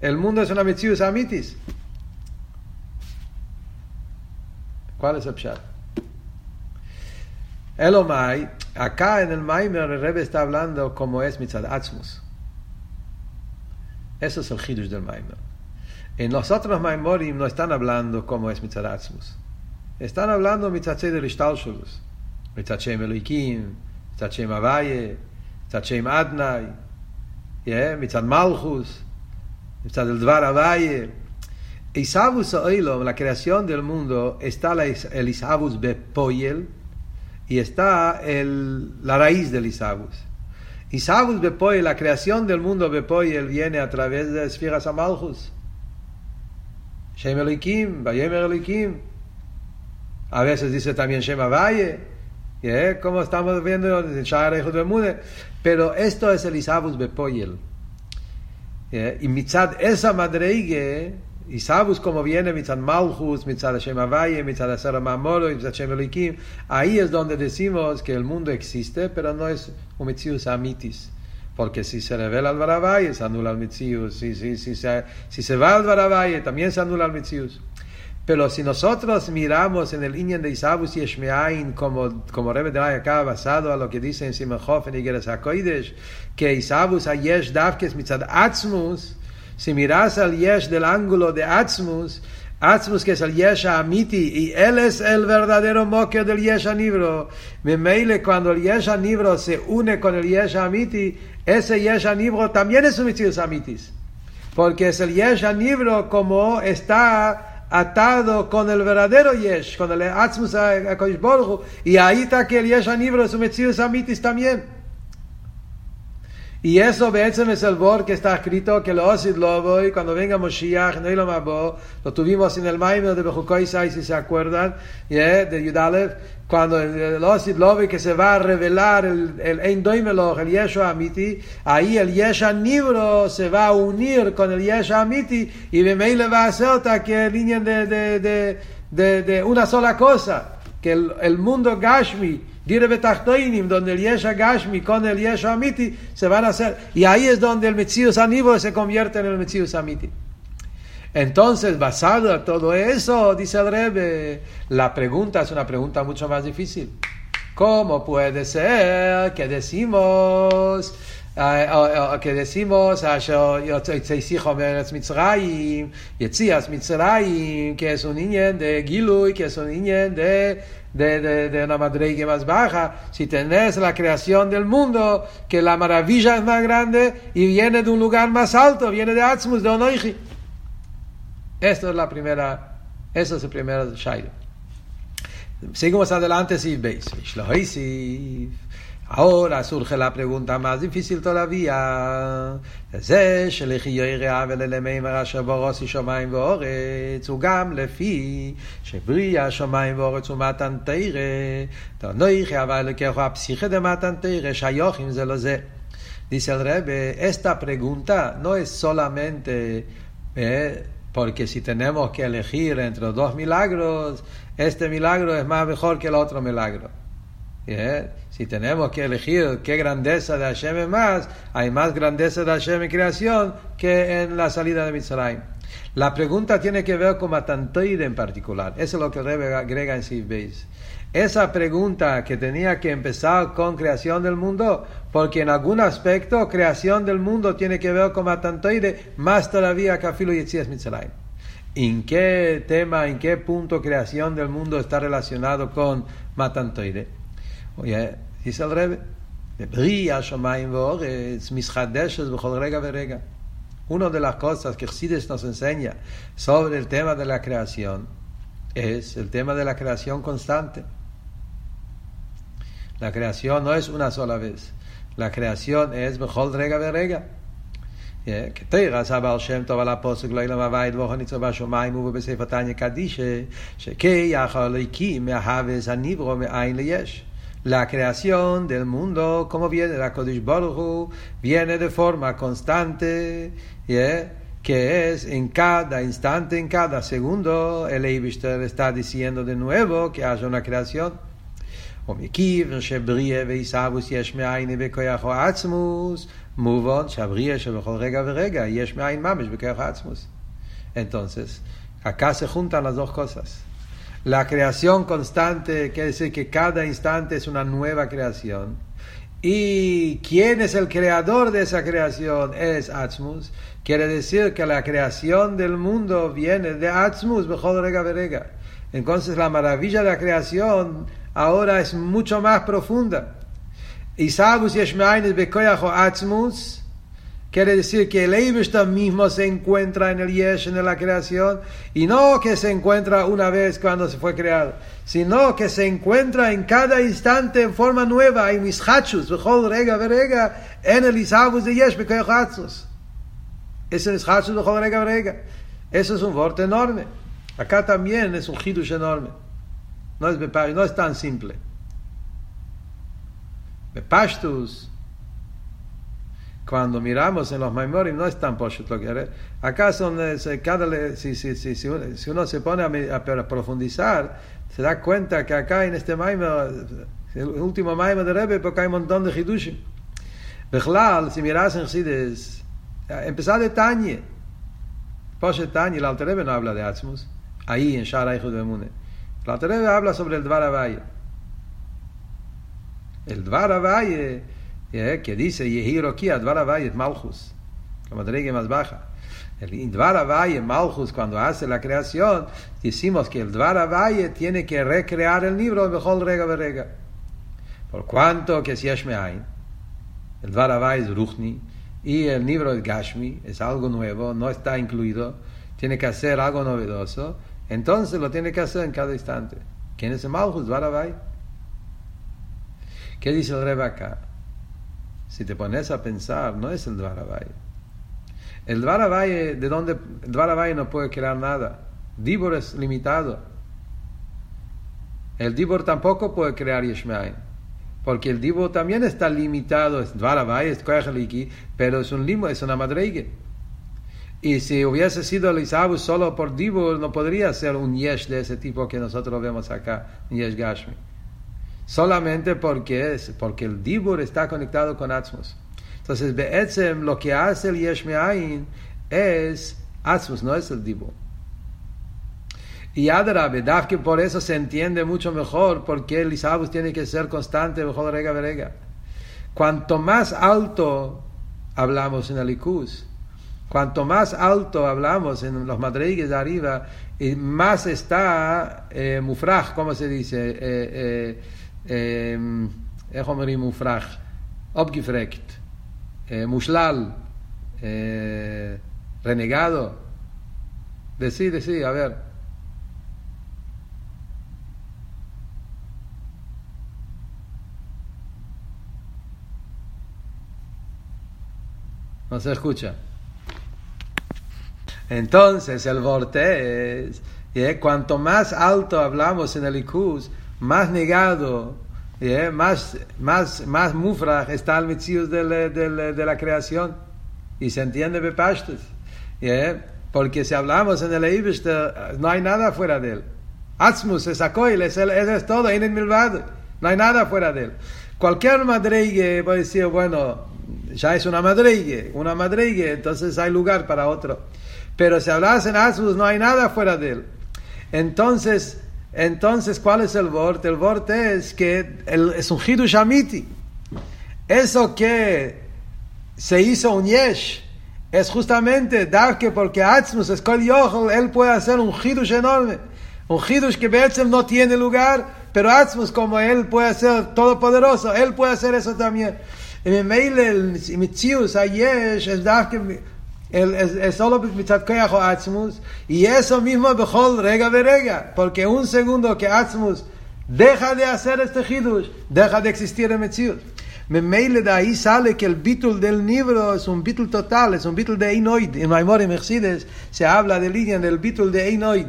Speaker 1: el mundo es una Metzius Amitis. ¿Cuál es el pshat? Elomai, acá en el Maimer el Rebbe está hablando como es Mitzad Atzmus. Eso es el Hidush del Maimer. En los otros Maimorim no están hablando como es Mitzad Atzmus. Están hablando Mitzad Seder Ishtalshulus. Mitzad Shem Eloikim, Mitzad Shem Avaye, Mitzad Shem Adnai, yeah? Mitzad Malchus, Mitzad el Dvar Avaye, Isabus Oilom, la creación del mundo, está el Isabus Bepoyel y está el, la raíz del Isabus. Isabus Bepoyel, la creación del mundo Bepoyel, viene a través de Esfiras Amalchus. Shem Elohim, Vayemer Elohim. A veces dice también Shem Valle, ¿eh? como estamos viendo en Shara de Pero esto es el Isabus Bepoyel. ¿eh? Y mitzad esa madreige y sabes cómo viene mitzad Malchus, mitzad Hashem Avaye, mitzad Asera Mamoro, mitzad Hashem Elikim. Ahí es donde decimos que el mundo existe, pero no es un mitzius amitis. Porque si se revela al Baravaye, se anula el mitzius. Si, si, si, se, si se va al Baravaye, también se anula el mitzius. Pero si nosotros miramos en el Inyan de Isabus y Eshmeain, como, como Rebbe de acá, basado a lo que dice en Simechof en Igeres HaKoidesh, que Isabus Ayesh Davkes mitzad Atzmus, si miras al yesh del ángulo de Atzmus, Atzmus, que es el Yesha Amiti, y él es el verdadero moqueo del Yesha Nibro. Memeile, cuando el Yesha Nibro se une con el Yesha Amiti, ese Yesha Nibro también es un Mitzius Amitis. Porque es el Yesha Nibro como está atado con el verdadero Yesh, con el Atzmus Akosh Borju, y ahí está que el Yesha Nibro es un Mitzius Amitis también. Y eso veces es el bor que está escrito que lo osid lo y cuando venga Moshiach, no lo mabo, lo tuvimos en el Maimel de Bejukoisai, si se acuerdan, yeah, de Yudalev, cuando el osid lo que se va a revelar el, el el Yeshua Amiti, ahí el Yeshua Nibro se va a unir con el Yeshua Amiti y le va a hacer que línea de, de, de, de, una sola cosa, que el mundo Gashmi, Donde el Yesha con el Yesha Amiti se van a hacer. Y ahí es donde el Metzius Anivo se convierte en el Metzius Amiti. Entonces, basado en todo eso, dice el Rebbe, la pregunta es una pregunta mucho más difícil. ¿Cómo puede ser que decimos que decimos que es un niño de Gilui, que es un niño de de, de, de, una madre más baja, si tenés la creación del mundo, que la maravilla es más grande y viene de un lugar más alto, viene de Atzmus, de Onoiji. Esto es la primera, eso es el primer Shairo. Seguimos adelante si veis. Ahora surge la pregunta más difícil todavía. זה שלכי יראה וללמימר אשר ברוס שמיים ואורץ, הוא גם לפי שבריא השמיים ואורץ ומתן תרא, תנויכי אבל לקחו הפסיכי דמתן תרא, שיוכים זה לא זה. Solamente eh, porque si tenemos que elegir entre dos milagros, este milagro es más mejor que el otro milagro. Yeah. Si tenemos que elegir qué grandeza de Hashem es más, hay más grandeza de Hashem en creación que en la salida de Mitzrayim. La pregunta tiene que ver con Matantoide en particular. Eso es lo que agrega en Sif Esa pregunta que tenía que empezar con creación del mundo, porque en algún aspecto creación del mundo tiene que ver con Matantoide, más todavía que Afilo Yetzias Mitzrayim. ¿En qué tema, en qué punto creación del mundo está relacionado con Matantoide? Brilla Shomayim Voretz, Mischadeshes Bechol Rega Verega. Una de las cosas que Chsides nos enseña sobre el tema de la creación es el tema de la creación no es una sola vez. La creación es Bechol Rega Verega. כתרס הבעל שם טוב על הפוסק לא ילם הווית ואוכל ניצוב בשמיים ובספר תניא קדישה שכי יחר אלוהיקים מהווס הניברו מאין ליש la creación del mundo, como viene la Kodesh Baruch viene de forma constante, que es en cada instante, en cada segundo, el Eibishter está diciendo de nuevo que haya una creación. Entonces, acá se juntan las dos cosas. La creación constante quiere decir que cada instante es una nueva creación. ¿Y quién es el creador de esa creación? Es Atzmus. Quiere decir que la creación del mundo viene de Atzmus, rega verega. Entonces la maravilla de la creación ahora es mucho más profunda. Isabus Yeshmein Bekoyacho Atzmus Quiere decir que el Eibishter mismo se encuentra en el Yesh, en la creación, y no que se encuentra una vez cuando se fue creado, sino que se encuentra en cada instante en forma nueva, en Mishachus, Rega, Verega, en el Isabus de Yesh, Bekoyachatzos. Ese es Mishachus, Rega, Verega. Eso es un vorte enorme. Acá también es un Hidush enorme. No es, no es tan simple. Bepashtus, cuando miramos en los Maimorim no es tan poshut lo que acá cada si, si, si, si, uno se pone a, profundizar se da cuenta que acá en este Maimor el último Maimor de Rebbe porque hay un montón de hidushim. Bechlal, si miras en Sides empezar de Tanye. Poshet Tanye, el Alter Rebbe no habla de Atzmus ahí en Shara Eichud Bemune el Alter Rebbe habla sobre el Dvar Avaye el Dvar Avaye que dice Yehiro Ki Advar Avayet Malchus, la madrega más baja. El Dvaravaye, Malchus, cuando hace la creación, decimos que el Dvaravaye tiene que recrear el libro mejor rega. Por cuanto que si es meain, el Dvaravaye es Ruchni, y el libro es Gashmi, es algo nuevo, no está incluido, tiene que hacer algo novedoso, entonces lo tiene que hacer en cada instante. ¿Quién es el Malchus? Dvaravaye. ¿Qué dice el Rebbe acá? Si te pones a pensar, no es el Dvaravaye el Dvaravaye, ¿de dónde? El no puede crear nada. Dibor es limitado. El Dibor tampoco puede crear Yeshmaim. Porque el Dibor también está limitado. Es Dvaravaye, es Koyachaliki, pero es un limo, es una madreigue. Y si hubiese sido el Isabu solo por Dibor, no podría ser un Yesh de ese tipo que nosotros vemos acá, Yesh Gashmi. Solamente porque, es, porque el Dibor está conectado con Atmos. Entonces, Be'etzem, lo que hace el Yesh es Atzmus, no es el Dibu. Y Adra, que por eso se entiende mucho mejor porque el Isabus tiene que ser constante, mejor rega verega. Cuanto más alto hablamos en el Ikus, cuanto más alto hablamos en los madrigues de arriba, más está eh, mufraj, ¿cómo se dice? Eh, eh, eh, mufraj, abgefregt eh, muslal, eh, renegado. Decí, decí, a ver. No se escucha. Entonces el ¿eh? cuanto más alto hablamos en el más negado Yeah, más, más, más mufraj está el mitzius de, la, de, creación. Y se entiende bepashtes. Yeah, porque si hablamos en el Eibishter, no hay nada fuera de él. Atzmus es akoil, es, el, es, todo, en el milvad. No hay nada fuera de él. Cualquier madrigue puede decir, bueno, ya es una madrigue, una madrigue, entonces hay lugar para otro. Pero si hablas en Atzmus, no hay nada fuera de él. Entonces, entonces, ¿cuál es el vorte? El vorte es que es un hidush amiti. Eso que se hizo un yesh es justamente que porque Atzmus es kol yochel, él puede hacer un hidush enorme. Un hidush que Betzem no tiene lugar, pero Atzmus como él puede ser todopoderoso, él puede hacer eso también. Me mail el mitzius a yesh es que en Metziut. Me meile de ahí sale que el bitul del libro es un bitul total, es un bitul de Einoid. En Maimor y Mercedes se habla de línea del bitul de Einoid,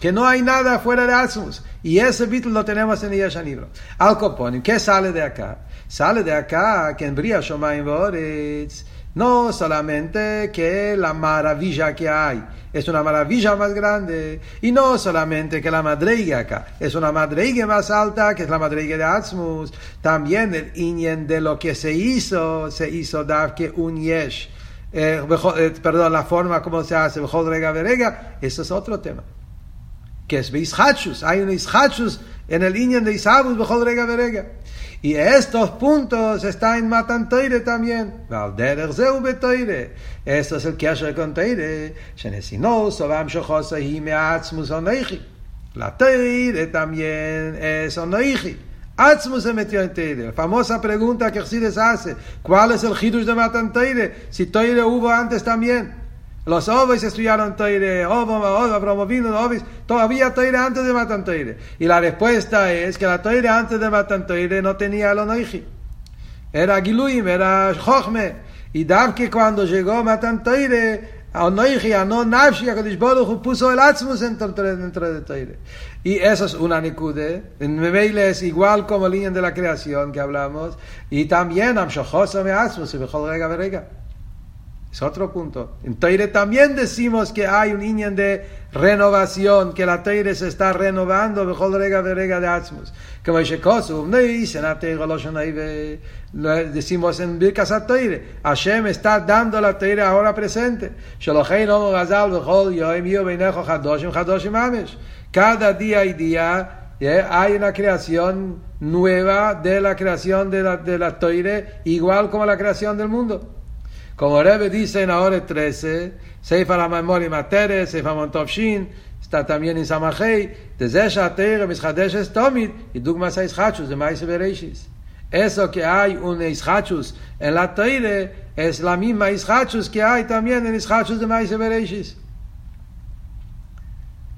Speaker 1: que no hay nada fuera de Atzmus. Y ese bitul lo tenemos en el libro. Al Coponim, ¿qué sale de acá? Sale de acá que en Bria Shomayim Voretz, no solamente que la maravilla que hay es una maravilla más grande, y no solamente que la madreiga acá es una madreiga más alta, que es la madreiga de Atzmus, también el inyen de lo que se hizo, se hizo dar que un yesh, eh, eh, perdón, la forma como se hace, rega verega, eso es otro tema. Que es Ishachus, hay un Ishachus en el inyen de Isabus, rega verega. Y estos puntos están en Matan Toire también. Esto es el Kesher con Oneichi. La Toire también es Oneichi. Atzmus se metió en Teire. La famosa pregunta que Xides hace: ¿Cuál es el Hidush de Matan Toire? Si Toire hubo antes también. Los Ovis estudiaron Toire, Abraham vino Ovis, todavía Toire antes de Matan Toire. Y la respuesta es que la Toire antes de Matan Toire no tenía el Onoiji. Era Giluim, era Jochme. Y que cuando llegó Matan Toire, Onoiji, no Nafshi, Akadish Baruch puso el Atzmus dentro, de Toire. Y eso es una nikude. En Memeile es igual como línea de la creación que hablamos. Y también Amshochosa me Atzmus, y Bechol Rega Verega. Es otro punto. En Teire también decimos que hay un niño de renovación, que la Teire se está renovando, mejor rega de rega de Atzmus. Como dice Kosov, no dicen a Teire decimos en Birkas a Teire, Hashem está dando la Teire ahora presente. no Gazal, Bechol, Yoim, Yo, Beinejo, Hadoshim, Hadoshim, Amesh. Cada día y día hay una creación nueva de la creación de la, de la Teire, igual como la creación del mundo. Como Rebbe dice en Ahora 13, Sefer HaMemorim Atere, Sefer Montovshin, está también en Samachei, desde Shatere, Mishadeshes Tomid, y Dugmas Aishachus, de Maise Bereshis. Eso que hay un Ischachus en la Teire es la misma Ischachus que hay también en Ischachus de Maise Bereshis.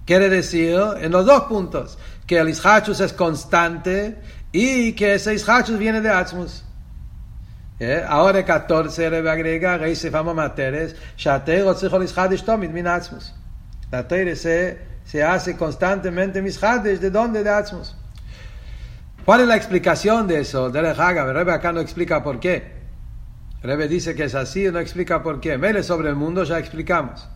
Speaker 1: Quiere decir, en los dos puntos, que el Ischachus es constante y que ese Ischachus viene de Atzmus. ¿Eh? Ahora 14 Rebe agrega, Rey se fama materes, Shatero. La Teire se, se hace constantemente Mischadesh, ¿de dónde? De Atzmus. ¿Cuál es la explicación de eso? De el Rebe acá no explica por qué. El Rebe dice que es así y no explica por qué. Mele sobre el mundo ya explicamos.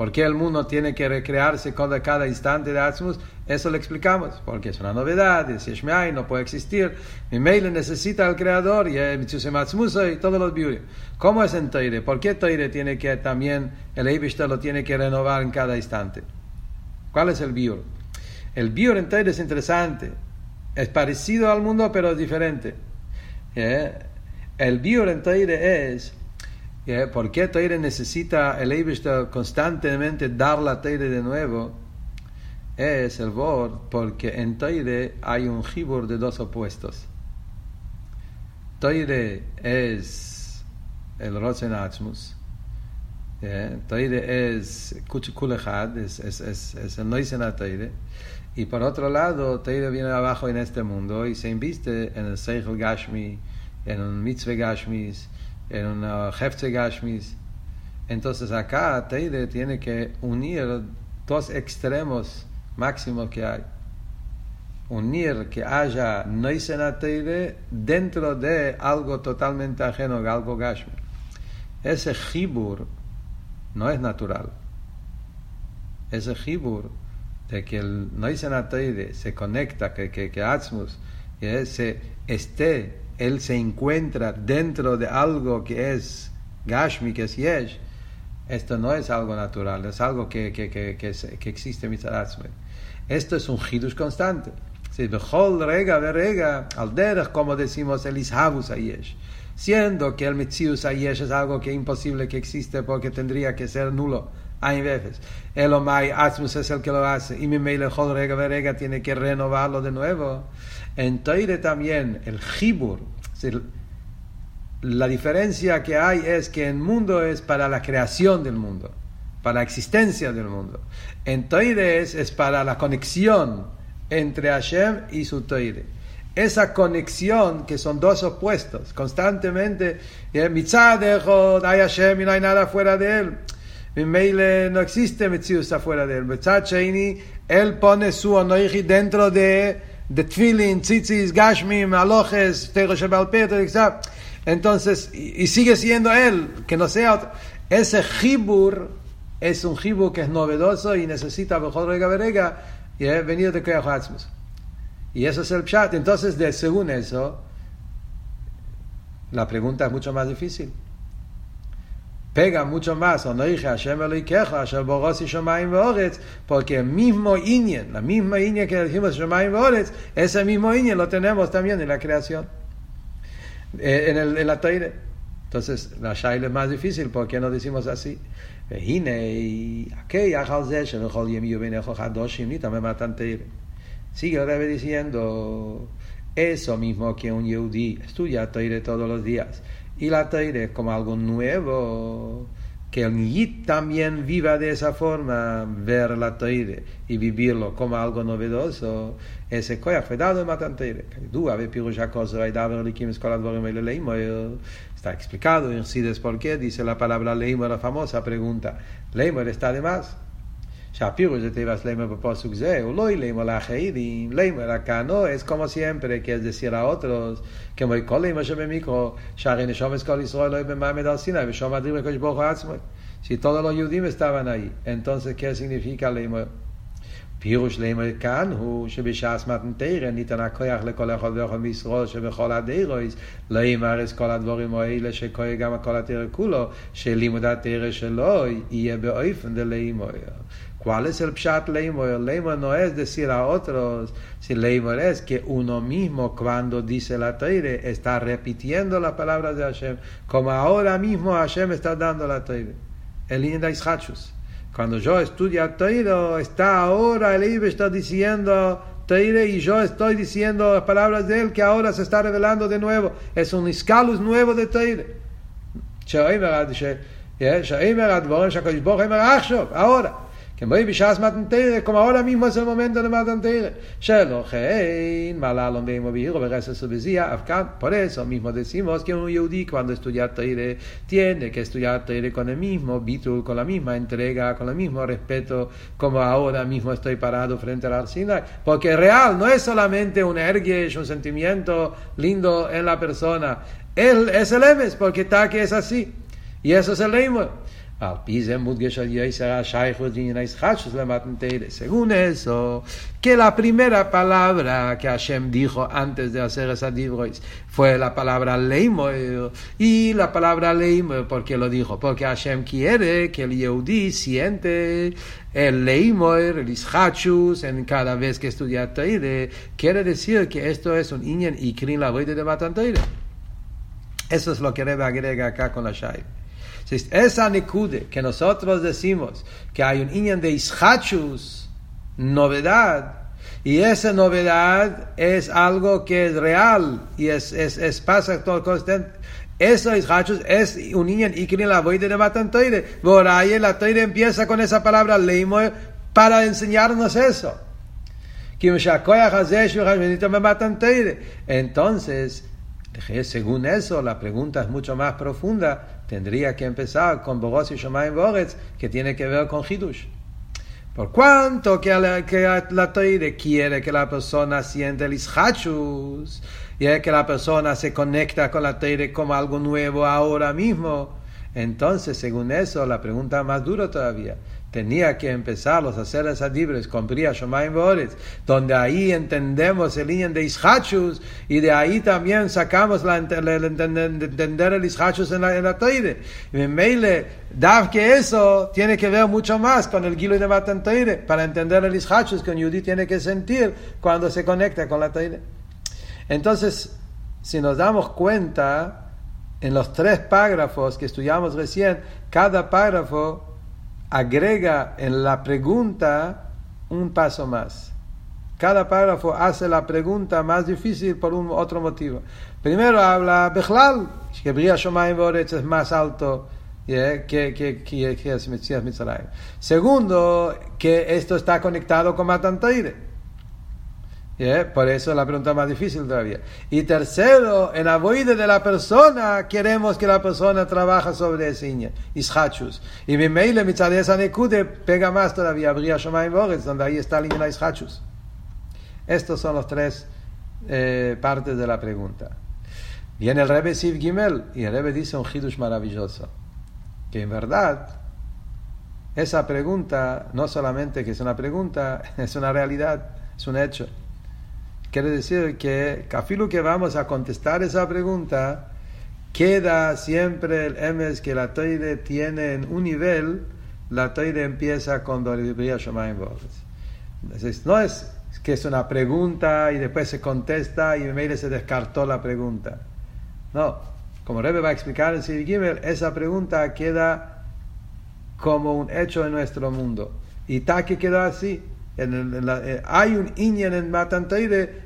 Speaker 1: ¿Por qué el mundo tiene que recrearse cada, cada instante de Atzmus? Eso lo explicamos, porque es una novedad, es Yeshmeai, no puede existir. Mi mail necesita al creador y y todos los biurim. ¿Cómo es en Toire? ¿Por qué Toire tiene que también, el Eibishter lo tiene que renovar en cada instante? ¿Cuál es el biur? El biur en Toire es interesante. Es parecido al mundo, pero es diferente. ¿Eh? El biur en Toire es ¿Por qué Teire necesita el Eibishter constantemente dar la Teire de nuevo? Es el Vord, porque en Teire hay un Gibur de dos opuestos. Teire es el Rosen Atzmus. Teire es Kulechad, es, es, es, es el Noisen Teire. Y por otro lado, Teire viene abajo en este mundo y se inviste en el Seichel Gashmi, en un Mitzvah Gashmis en un Hefte Gashmis. Entonces acá Teide tiene que unir dos extremos máximos que hay. Unir que haya Noisena Teide dentro de algo totalmente ajeno, algo Gashmi. Ese Hibur no es natural. Ese Hibur de que el Noisena Teide se conecta, que, que, que Atzmus, que esté él se encuentra dentro de algo que es Gashmi, que es Yesh, esto no es algo natural, es algo que, que, que, que, que existe Esto es un Hidush constante. Rega rega, al derech, como decimos, el Ishavus Ayesh. Siendo que el Metzius Ayesh es algo que es imposible que existe porque tendría que ser nulo. Hay veces. El Omay Atzmus es el que lo hace. Y mi Meilechol rega rega tiene que renovarlo de nuevo. En Toire también el Jibur, la diferencia que hay es que el mundo es para la creación del mundo, para la existencia del mundo. En Toire es, para la conexión entre Hashem y su Toire. Esa conexión que son dos opuestos, constantemente, Mitzadejo, hay Hashem y no hay nada fuera de él. Meile no existe Mitzius afuera de él. Él pone su onoiji dentro de sigue siendo él, que no sea otro. Ese jibur es un jibur que es novedoso y necesita mejor rega verega y he venido de Kreach Y eso es el chat. Entonces, de, según eso, la pregunta es mucho más difícil pega mucho más, o no dije Hashem Eloikecha, Hashem Boros y Shomayim Veoretz, porque el mismo Inyen, la misma Inyen que dijimos Shomayim Veoretz, ese mismo Inyen lo tenemos también en la creación, eh, en, el, en la Teire. Entonces, la Shaila es más difícil, ¿por qué no decimos así? Sigue el Rebbe diciendo, eso mismo que un Yehudi estudia Teire todos los días y la Teire como algo nuevo, que el Yit también viva de esa forma, ver la Teire y vivirlo como algo novedoso, ese koyach fue dado en Matan Teire. Está explicado en Sides por qué, dice la palabra leimoer, la famosa pregunta. Leimoer está de más. שהפירוש de תיבס לימר בפוסוק זה, הוא לא ילמר לאחרים, es como siempre, que es decir a otros, como כל לימר שבמיקרו, שהרי נשומס כל ישראל לא במעמד על סיני, ושום אדיר לקדוש ברוך הוא עצמו. Todos los judíos estaban ahí, entonces, ¿qué significa leimor? פירוש לימוד כאן הוא שבשעס מתנתרא ניתן הכוח לכל אחד ואחד מישראל שבכל הדרויס לא ימרס כל הדברים האלה שכוי גם כל התרא כולו שלימוד התרא שלו יהיה באופן דלימוד. ¿Cuál es el pshat leimor? Leimor no es decir a otros, si leimor es que uno mismo cuando dice la Teire está repitiendo las palabras de Hashem, como ahora mismo Hashem está dando la Teire. El Inda Ishachus. Cuando yo estudio Teire, está ahora el Ibe está diciendo Teire y yo estoy diciendo las palabras de él que ahora se está revelando de nuevo. Es un iscalus nuevo de Teire. Ahora. Como ahora mismo es el momento de matan tere shelo hein malalom beimo bihiro bereses su bezia afkan. Por eso mismo decimos que un yudí cuando estudia tere tiene que estudiar tere con el mismo bitul con la misma entrega con el mismo respeto como ahora mismo estoy parado frente al Sinai. Porque real no es solamente un erguesh un sentimiento lindo en la persona. Él es el emes porque está que es así. Y eso es el leimo según eso, que la primera palabra que Hashem dijo antes de hacer esa dibrois fue la palabra leimoel. Y la palabra leimoel, ¿por qué lo dijo? Porque Hashem quiere que el Yehudi siente el leimoel, el ischachus, en cada vez que estudia Teire. Quiere decir que esto es un inyan y krin la de Matan Eso es lo que Rebe agrega acá con la Shai. Esa nekude que nosotros decimos que hay un inyan de ischachus, novedad, y esa novedad es algo que es real y es, es, es pasa todo constante. Eso es hachus, es un inyan ikrin la voide de matan toire. Boraye la toire empieza con esa palabra leimo para enseñarnos eso. Entonces, según eso, la pregunta es mucho más profunda tendría que empezar con Boros y Shomayim Boretz, que tiene que ver con Hidush. Por cuanto que la, que quiere que la persona siente el ischachus, y que la persona se conecta con la Toire como algo nuevo ahora mismo, entonces, según eso, la pregunta más dura todavía tenía que empezar los haceres adibres con Bria Shomayim donde ahí entendemos el línea de Ishachus y de ahí también sacamos la, entender el Ishachus en la, en la Teire. Y en Meile, Dav que eso tiene que ver mucho más con el Gilo de Matan Teire, para entender el Ishachus que un Yudí tiene que sentir cuando se conecta con la Teire. Entonces, si nos damos cuenta, en los tres párrafos que estudiamos recién, cada párrafo agrega en la pregunta un paso más. Cada párrafo hace la pregunta más difícil por un otro motivo. Primero habla Bechlal, que Bria Shomayim es más alto que, que, que, que es Mitzrayim. Segundo, que esto está conectado con Matan por eso la pregunta más difícil todavía. Y tercero, en la voide de la persona, queremos que la persona trabaje sobre ese iña, ischachus. Y mi meile, mi nekude, pega más todavía, habría Shomayim Boretz, donde ahí está el iña ischachus. Estos son los tres eh, partes de la pregunta. Viene el Rebbe Siv Gimel, y el Rebbe dice un hidush maravilloso, que en verdad, esa pregunta, no solamente que es una pregunta, es una realidad, es un hecho. Quiere decir que, lo que vamos a contestar esa pregunta, queda siempre el emes que la Toire tiene en un nivel, la Toire empieza con Doribria Shomayim Entonces, no es que es una pregunta y después se contesta y medio se descartó la pregunta. No, como Rebe va a explicar en Siri Gimel, esa pregunta queda como un hecho en nuestro mundo. Y que quedó así. Eh, hay un Inyan en Matan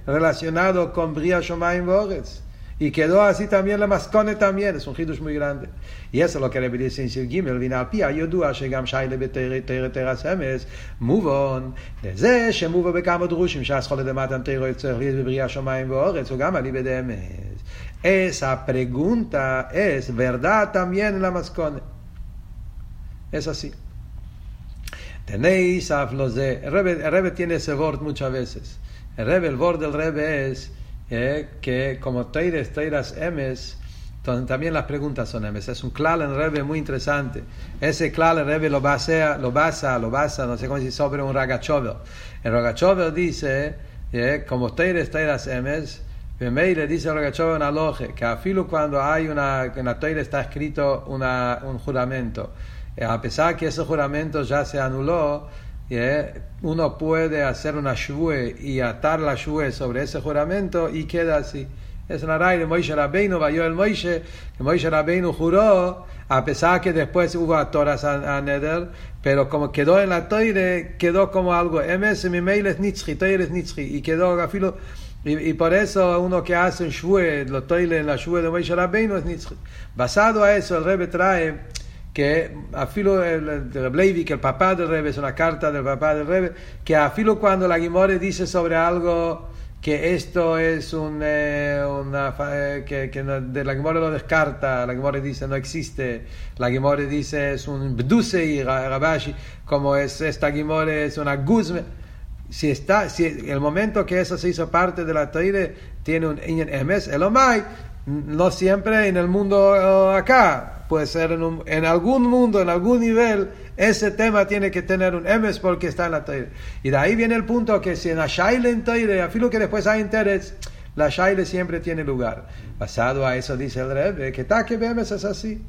Speaker 1: relacionado con Bria Shomayim Boretz. Y quedó así también la mascone también, es un hidush muy grande. Y eso es lo que le dice en Sir Gimel, vino al pia, ידוע שגם שיילה בתרא תרס אמס, מובן, לזה שמובן בכמה דרושים שהסחול לדמתן תרא צריך להיות בבריאה שמיים ואורץ, וגם על ידי אמס. Esa pregunta es verdad también en la mascone. Es así. Tenéis afloze. El Rebbe, el Rebbe tiene ese word muchas veces. El Rebbe, el word del Rebbe es eh, que como teires, teiras emes, también las preguntas son emes. Es un clal en Rebe muy interesante. Ese clal en Rebe lo basa, lo basa, lo basa, no sé cómo decir, sobre un Ragachover. El Ragachover dice, eh, como teires teiras emes, le dice el Ragachover en Aloje, que a filo cuando hay una, en la teira está escrito una, un juramento, a pesar que ese juramento ya se anuló, eh, uno puede hacer una shvue y atar la shvue sobre ese juramento y queda así. Es una raíz de Moishe Rabbeinu, vayó el Moishe, que Moishe Rabbeinu juró, a pesar que después hubo a Toras a, Neder, pero como quedó en la toire, quedó como algo, MS mi mail es nitzchi, toire es nitzchi, y quedó afilo, y, y, por eso uno que hace un shue, lo toire en la shue de Moishe Rabbeinu es nitzchi. Basado a eso, el Rebbe trae que afilo el, el, que el papá del Rebbe, es una carta del papá del Rebbe, que afilo cuando la Gimore dice sobre algo, que esto es un, eh, una, eh, que, que de la Gemora lo descarta, la Gemora dice no existe, la Gemora dice es un Bduse y Rabashi, como es esta Gemora es una Guzme. Si está, si el momento que eso se hizo parte de la Toire tiene un Emes, el Omay, no siempre en el mundo eh, acá, puede ser en, algún mundo, en algún nivel, ese tema tiene que tener un emes porque está en la Teire. Y de ahí viene el punto que si en la Shaile en Teire, afilo que después hay interés, la Shaile siempre tiene lugar. Basado a eso dice el Rebbe, que que emes es así.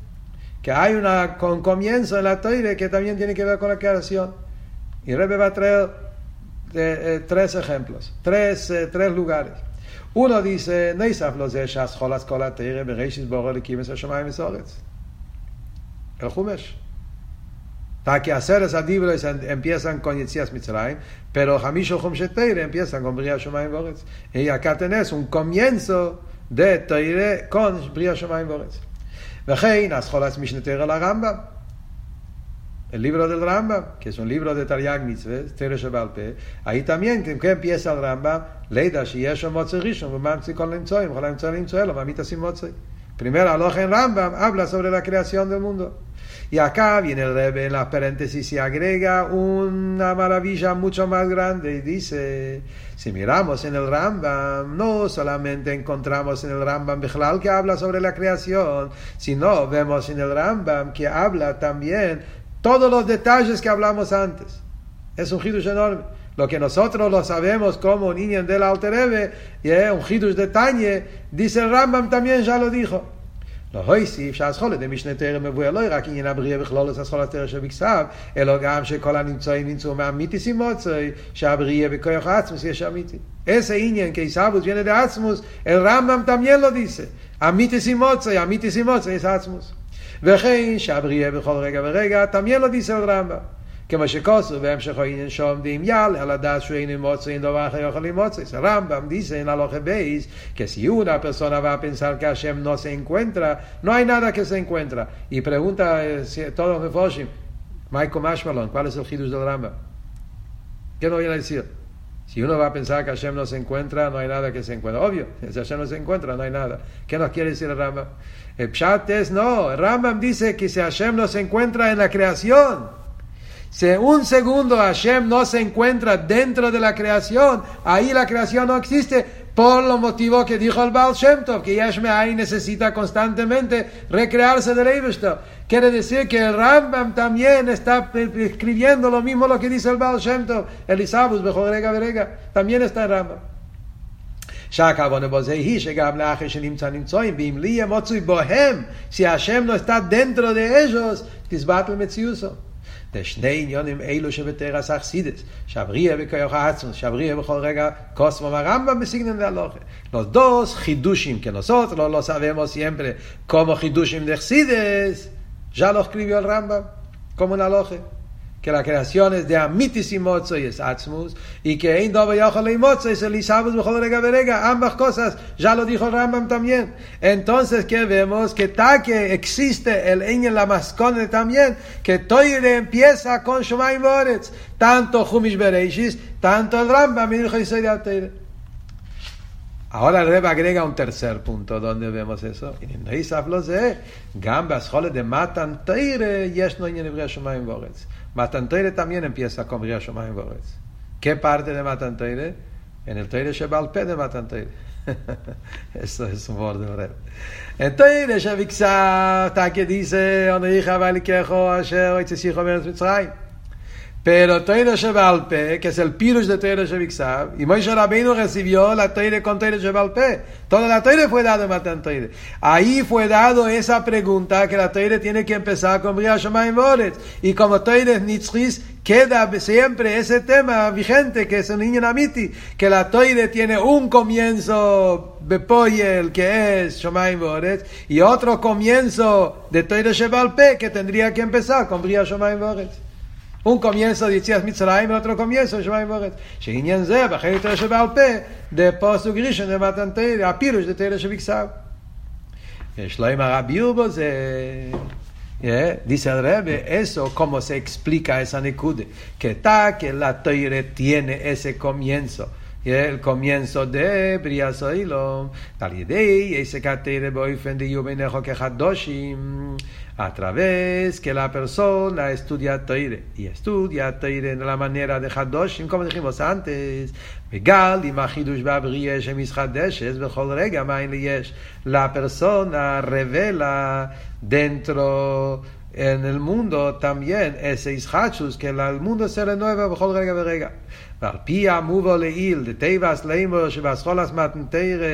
Speaker 1: Que hay una, con comienzo en la Teire que también tiene que ver con la creación. Y el Rebbe va a traer eh, eh, tres ejemplos, tres, eh, tres lugares. Uno dice, lekimes ha-shomayim El Chumesh que hacer esas libros empiezan con Yetzias Mitzrayim, pero Hamisho Chum Teire empiezan con Bria Shomayim Boretz. Y acá tenés un comienzo de Teire con Bria Shomayim Boretz. וכן, אז חולס משנתר על הרמב"ם. El libro del Rambam, que es un libro de Taryag Mitzvah, Tere Shabalpe, ahí también, que empieza el Rambam, Leida Shiesho Motze Rishon, Mamtzi Kol Limtzoim, Kol Limtzoim Limtzoim, Mamita Sim Motze. Primero, Aloha en Rambam habla sobre la creación del mundo. Y acá viene el Rebbe en las paréntesis y agrega una maravilla mucho más grande y dice, si miramos en el Rambam, no solamente encontramos en el Rambam Bechlal que habla sobre la creación, sino vemos en el Rambam que habla también todos los detalles que hablamos antes. Es un hidush enorme. Lo que nosotros lo sabemos como un Inyan del Alterebe, ¿eh? un Hidush de Tanye, dice el Rambam también ya lo dijo. לא הויסיף שהסחולת דמשנה תרם מבואר לא רק עניין הבריאה בכלול את הסחולת תרם שבכסב, אלא גם שכל הנמצאים נמצאו מאמיתיס עם מוצאי, שהבריאה בכוח עצמוס יש אמיתי. איזה עניין כיסבוס ויינא דעצמוס, אל רמב"ם תמיין לו דיסא. אמיתיס עם מוצאי, אמיתיס עם מוצאי יש עצמוס. וכן שהבריאה בכל רגע ורגע תמיין לו דיסא אל רמב"ם. כמו שכוסו בהמשך העניין שעומדים יל, על הדעת שהוא אין מוצא, אין דבר אחר יכול למוצא. Rambam dice en Aloje Beis que si una persona va a pensar que Hashem no se encuentra, no hay nada que se encuentra. Y pregunta eh, si, todos los Mefoshim, Michael Mashmalon, ¿cuál es el Hidus del Rambam? ¿Qué no viene a decir? Si uno va a pensar que Hashem no se encuentra, no hay nada que se encuentra. Obvio, si Hashem no se encuentra, no hay nada. ¿Qué nos quiere decir el Rambam? El Pshat es no. El Rambam dice que si Hashem no se encuentra en la creación, si un segundo Hashem no se encuentra dentro de la creación, ahí la creación no existe, por lo motivo que dijo el Baal Shem Tov, que Yashme ahí necesita constantemente recrearse del Eibishter. Quiere decir que el Rambam también está escribiendo lo mismo lo que dice el Baal Shem Tov, el Isabus, Bejorega, Berega, también está en Rambam. שהכוונה בו זה היא שגם לאחר שנמצא נמצאים, ואם לי יהיה מצוי בוהם, si Hashem no está dentro de ellos, תסבט למציוסו. זה שני עניונים אלו שבתרס אכסידס, שבריה בכוח העצמוס, שבריה בכל רגע קוסמו הרמב"ם בסגנון דהלוכה. לא דוס חידושים כנוסות, לא לא סבמוס ימפלה, כמו חידושים דכסידס, ז'לוך קליביול רמב"ם, כמו נהלוכה. Rambam, como en la loje. que la creación es de amitis y mozo y es atzmus, y que ein dobe yochol y mozo es el isabus bechol rega verega, ambas cosas, ya lo dijo Rambam también. Entonces, que vemos? Que ta que existe el en la mascone también, que toire empieza con Shumay Moretz, tanto Jumish Bereishis, tanto el Rambam, y dijo Yisrael Ateire. Ahora el Rebbe agrega un tercer punto donde vemos eso. Y en Neisaf lo sé, gambas jole de matan teire, yesh no en Hebrea Shumayim Boretz. Matan Teire también empieza con Bria Shomayim Boretz. ¿Qué parte de Matan Teire? En el Teire Shebal Pe de Matan Teire. Eso es humor de verdad. Entonces, Shaviksa, está que dice, donde hija vale quejo, ayer, hoy se hijo menos Mitzrayim. Pero Teire Shebalpe, que es el pirush de Teire Shevixav, y Moshe Rabbeinu recibió la Teire con Teire Shebalpe. Toda la Teire fue dada en Matan Teire. Ahí fue dado esa pregunta que la Teire tiene que empezar con Bria Shemayim Boretz. Y como Teire Nitzchis, queda siempre ese tema vigente que es un niño namiti, que la Teire tiene un comienzo Bepoyel, que es Shemayim Boretz, y otro comienzo de Teire Shebalpe, que tendría que empezar con Bria Shemayim Boretz. Un comienzo de Yitzias Mitzrayim, otro comienzo Shemaim Boret. שעניין זה, בחלק תראה שבעל פה, de פוסוק ראשון de מתן תרא, הפירוש de תרא שבקסב. יש לו עם הרביור בו זה... Yeah, dice el Rebbe, eso como se explica esa nekude, que ta que la toire tiene ese comienzo, el comienzo de Bria Soilom, tal idea, ese catere boifen de Yubenejo que Hadoshim, a través que la persona estudia Toire y estudia Toire de la manera de Hadoshim, como dijimos antes, Megal y Mahidush Babri Shemis Hadeshes, Bechol Rega Main la persona revela dentro en el mundo también ese Ishachus, que el mundo se renueva Bechol Rega Berega. ועל פי המובו לעיל, דטייבס לימור שבאסכולס מתנתרא,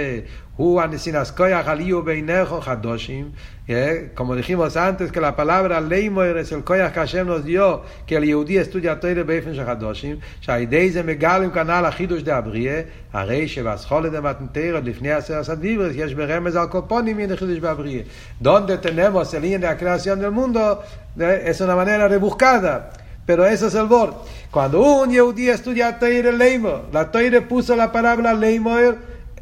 Speaker 1: הוא הנסינס כוח על יהיו בעיניכו חדושים, כמו דחימוס אנטס כל הפלברה לימור אצל כוח כאשם נוזיו, כאל יהודי אסטודיה תרא באופן של חדושים, שעל ידי זה מגלם כנ"ל החידוש דאבריה, הרי שבאסכולה דמתנתרא לפני עשר סדיברס יש ברמז על קופונים מן החידוש באבריה. דון דתנמוס אל אין דקרסיון דל מונדו, אסון המנהל הרבוך קדה. Pero eso es el bord. Cuando un Yehudi estudia Teire Leimo, la Teire puso la palabra Leimoer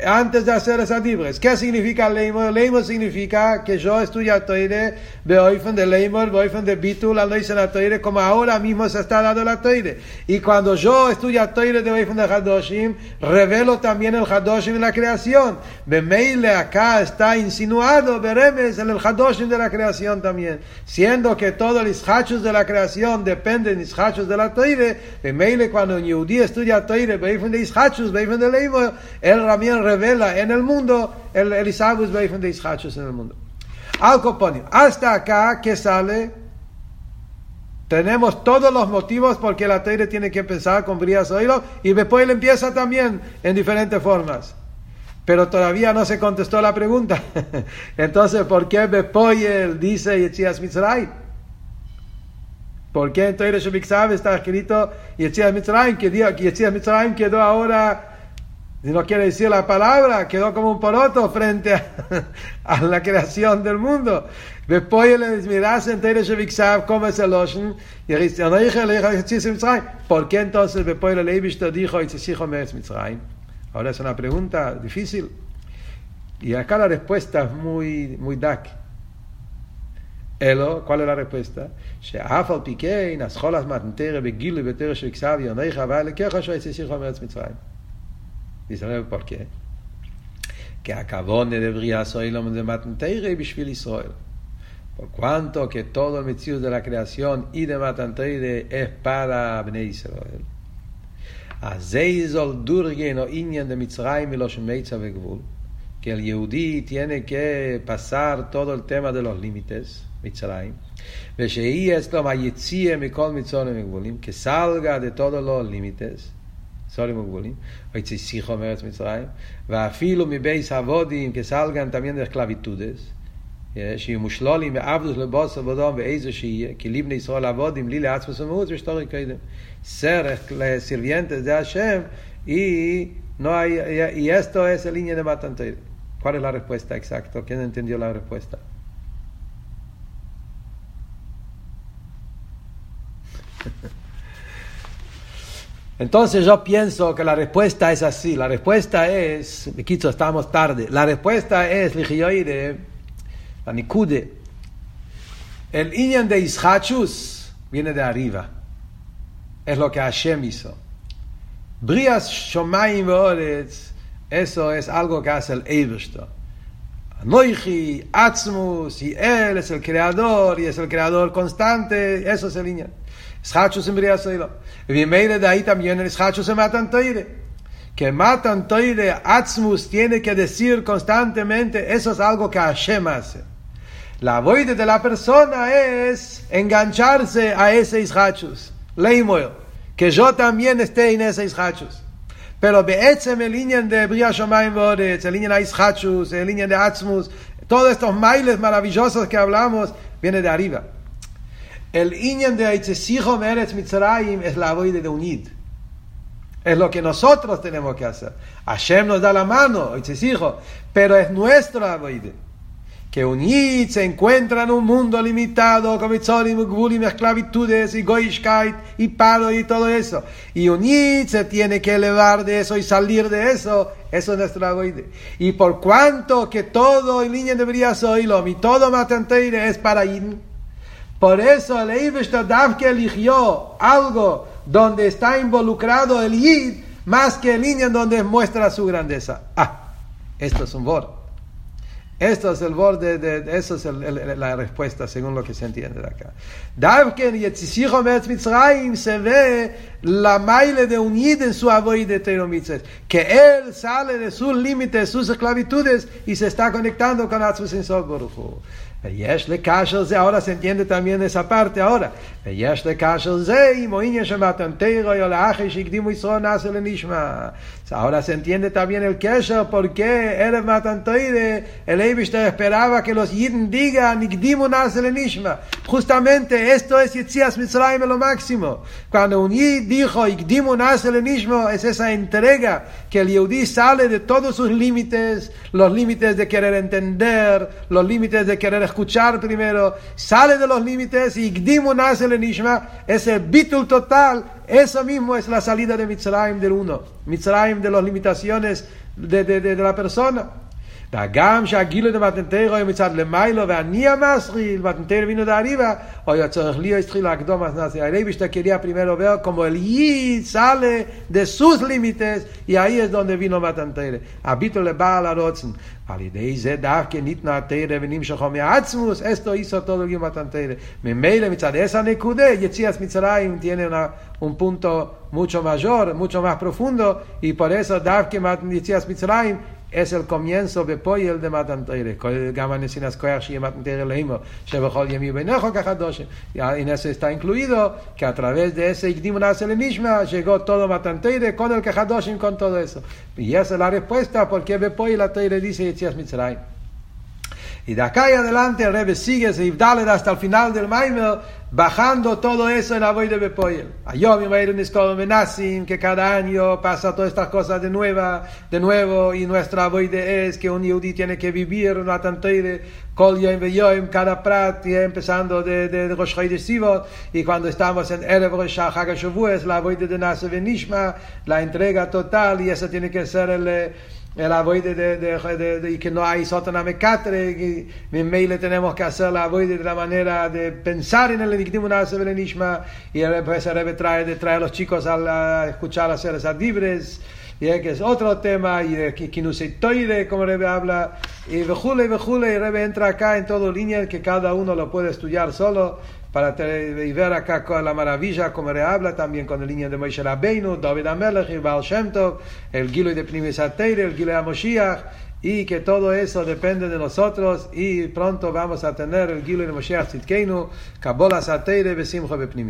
Speaker 1: antes de hacer esas libres. ¿Qué significa Leimor? Leimor significa que yo estudio Toire, Beoifen de Leimor, Beoifen de Bitul, ley la Toire, como ahora mismo se está dando la Toire. Y cuando yo estudio Toire de Beoifen de Hadoshim, revelo también el Hadoshim en la creación. Bemeile acá está insinuado, Beremes, en el Hadoshim de la creación también. Siendo que todo el Ishachus de la creación depende del Ishachus de la Toire, Bemeile cuando un Yehudi estudia Toire, Beoifen de Ishachus, Beoifen de Leimor, él también revela en el mundo el, el Isabus Beifen de Ischachos en el mundo. Al Coponio, hasta acá que sale, tenemos todos los motivos porque la Teire tiene que empezar con Brías Oilo y después él empieza también en diferentes formas. Pero todavía no se contestó la pregunta. Entonces, ¿por qué Bepoyel dice Yetzias Mitzray? ¿Por qué en Teire Shubiksav está escrito Yetzias Mitzrayim? Que Yetzias Mitzrayim quedó ahora si no quiere decir la palabra, quedó como un poroto frente a, la creación del mundo. Después le miras en Tere Sheviksav, como es el Oshen, y dice, ¿por qué entonces después le Leibishter dijo, Mitzrayim? Ahora es una pregunta difícil. Y acá la respuesta es muy, muy dak. Elo, ¿cuál es la respuesta? שאף על פי כן, אז כל הזמן תראה בגילוי בתרא של כסב יוניך, אבל לככה שהוא יצא שיחו מארץ מצרים. ישראל כבר כן. כי הכוונה לבריאה סוילום זה מתנתרא בשביל ישראל. Por cuanto que todo el metido de la creación y de Matanteire es para Bnei Israel. אז זה יזול דורגן או עניין דמצרים ולא שמיצה וגבול. כי אל יהודי תהנה כפסר תודו אל תמה דלא לימיטס, מצרים. ושהיא אצלם היציאה מכל מצרים וגבולים, כסלגה דתודו לא לימיטס. סולים וגבולים, ויצא שיחו מארץ מצרים, ואפילו מבייס אבודים כסלגן תמיין דרך קלביטודס, שיהיו מושלולים מעבדוס לבוסר ודום ואיזה שיהיה, כי לבני ישראל אבודים לי לעצמס ומהות ושתורי קדם. סרך לסרvientes de Hashem y no hay, y esto es el línea de Matantoir. ¿Cuál es la respuesta exacta? ¿Quién entendió la respuesta? Entonces yo pienso que la respuesta es así. La respuesta es, Quito, estamos tarde. La respuesta es, Ligiyoide, la Nikude. El Inyan de Ishachus viene de arriba. Es lo que Hashem hizo. Brias Shomayim Veoretz, eso es algo que hace el Ebersto. Noichi, Atzmus, y Él es el creador, y es el creador constante, eso es el Inyan. Schachus en Bria Seilo. Y bien de ahí también el Schachus en Matan Teire. que Matan Toire Atzmus tiene que decir constantemente, eso es algo que Hashem hace. La voide de la persona es engancharse a ese Ishachus, Leimoel, que yo también esté en ese Ishachus. Pero בעצם el línea de Bria Shomayim Voretz, el línea de Ishachus, el línea de Atzmus, todos estos mailes maravillosos que hablamos, viene de arriba. El Inyan de Aitzesijo Meretz Mitzrayim es la voide de unid. Es lo que nosotros tenemos que hacer. Hashem nos da la mano, Aitzesijo, pero es nuestra voide. Que unid se encuentra en un mundo limitado con mitzorim, gvulim, esclavitudes y goishkeit y paro y todo eso. Y unid se tiene que elevar de eso y salir de eso. Eso es nuestra voide. Y por cuanto que todo en línea debería oírlo, y todo matanteire es para ir. Por eso el Eibestad que eligió algo donde está involucrado el Yid más que el línea donde muestra su grandeza. Ah, esto es un borde. Esto es el borde, de, de, es la respuesta según lo que se entiende de acá. Davken Metz Mitzrayim se ve la maile de un yid en su avoid de Teromitzes, que él sale de sus límites, sus esclavitudes y se está conectando con Atzvus en. ויש לקשר זה, ahora se entiende también esa ויש לקשר זה, אם הוא עניין שמתן תירו, או לאחרי שהקדימו ישראל נעשה לנשמע. Ahora se entiende también el kesher, porque Erev Matan Toire, el Eibishter esperaba que los Yidden digan, Nikdimu Nase Lenishma. Justamente esto es Yitzias Mitzrayim lo máximo. Cuando un Yid dijo, Ikdimu Nase Lenishma, es esa entrega que el Yehudi sale de todos sus límites, los límites de querer entender, los límites de querer escuchar primero, sale de los límites y Ikdimu Nase Lenishma, ese bitul total, eso mismo es la salida de Mitzrayim del uno. Mitzrayim de las limitaciones de, de, de, de la persona. והגם שהגילוי דמתנתרו הוא מצד למיילו, ואני המסריל, מתנתרו מינו דעריבה, או יצורך לי אסחיל להקדום אסנסי, הרי בשתכלי הפרימל עובר, כמו אל יי סאלה דסוס לימיטס, יאי אסדון דבינו מתנתרו. הביטו לבעל הרוצן. על ידי זה דווקא ניתנה התרא ונמשכו מעצמוס, אסתו איסו תודו גיום מתנתרא. ממילא מצד עשר נקודה, יציאס מצרים, תהיינה un punto mucho mayor, mucho más profundo, y por eso Davke Yitzias Mitzrayim es el comienzo de Matan Teire. גם הנסיnas כוח שיהיה מתן תרא לאמו, שבכל ימי ובינך כחדושים. Eso está incluido que a través de ese Igdim Nase Nishma llegó todo Matan Teire con el Kahadoshim, con todo eso. Y esa es la respuesta porque la Teire dice Yetzias Mitzrayim. Y de acá y adelante el Rebbe sigue, se hasta el final del Maimel, bajando todo eso en la voy de Bepoyel. Ayom y Menasim, que cada año pasa todas estas cosas de nueva, de nuevo, y nuestra voy de es que un yudí tiene que vivir una tanteire, kol yom veyoim, cada prat, empezando de, de, de Rosh Sivot, y cuando estamos en Erev Rosh Hashanah es la voy de Nase Venishma, la entrega total, y eso tiene que ser el el avoide de, de, de, de, que no hay sótana mecatre, y en meile tenemos que hacer la avoide de la manera de pensar en el Edictim Nishma, y el pues, Rebbe trae, de traer a los chicos a, a escuchar hacer esas libres, y que es otro tema, y de Kinuseitoide, como Rebbe habla, y Vejule, Vejule, y Rebbe entra acá en todo línea que cada uno lo puede estudiar solo, para ver acá con la maravilla como le habla también con el línea de Moshe Rabbeinu, David Amelech y Baal Shem Tov, el Gilo de Primis el Gilo de Moshiach, y que todo eso depende de nosotros y pronto vamos a tener el Gilo de Moshiach Tzidkeinu, Kabola Sateire, Besimcha Bepnimi.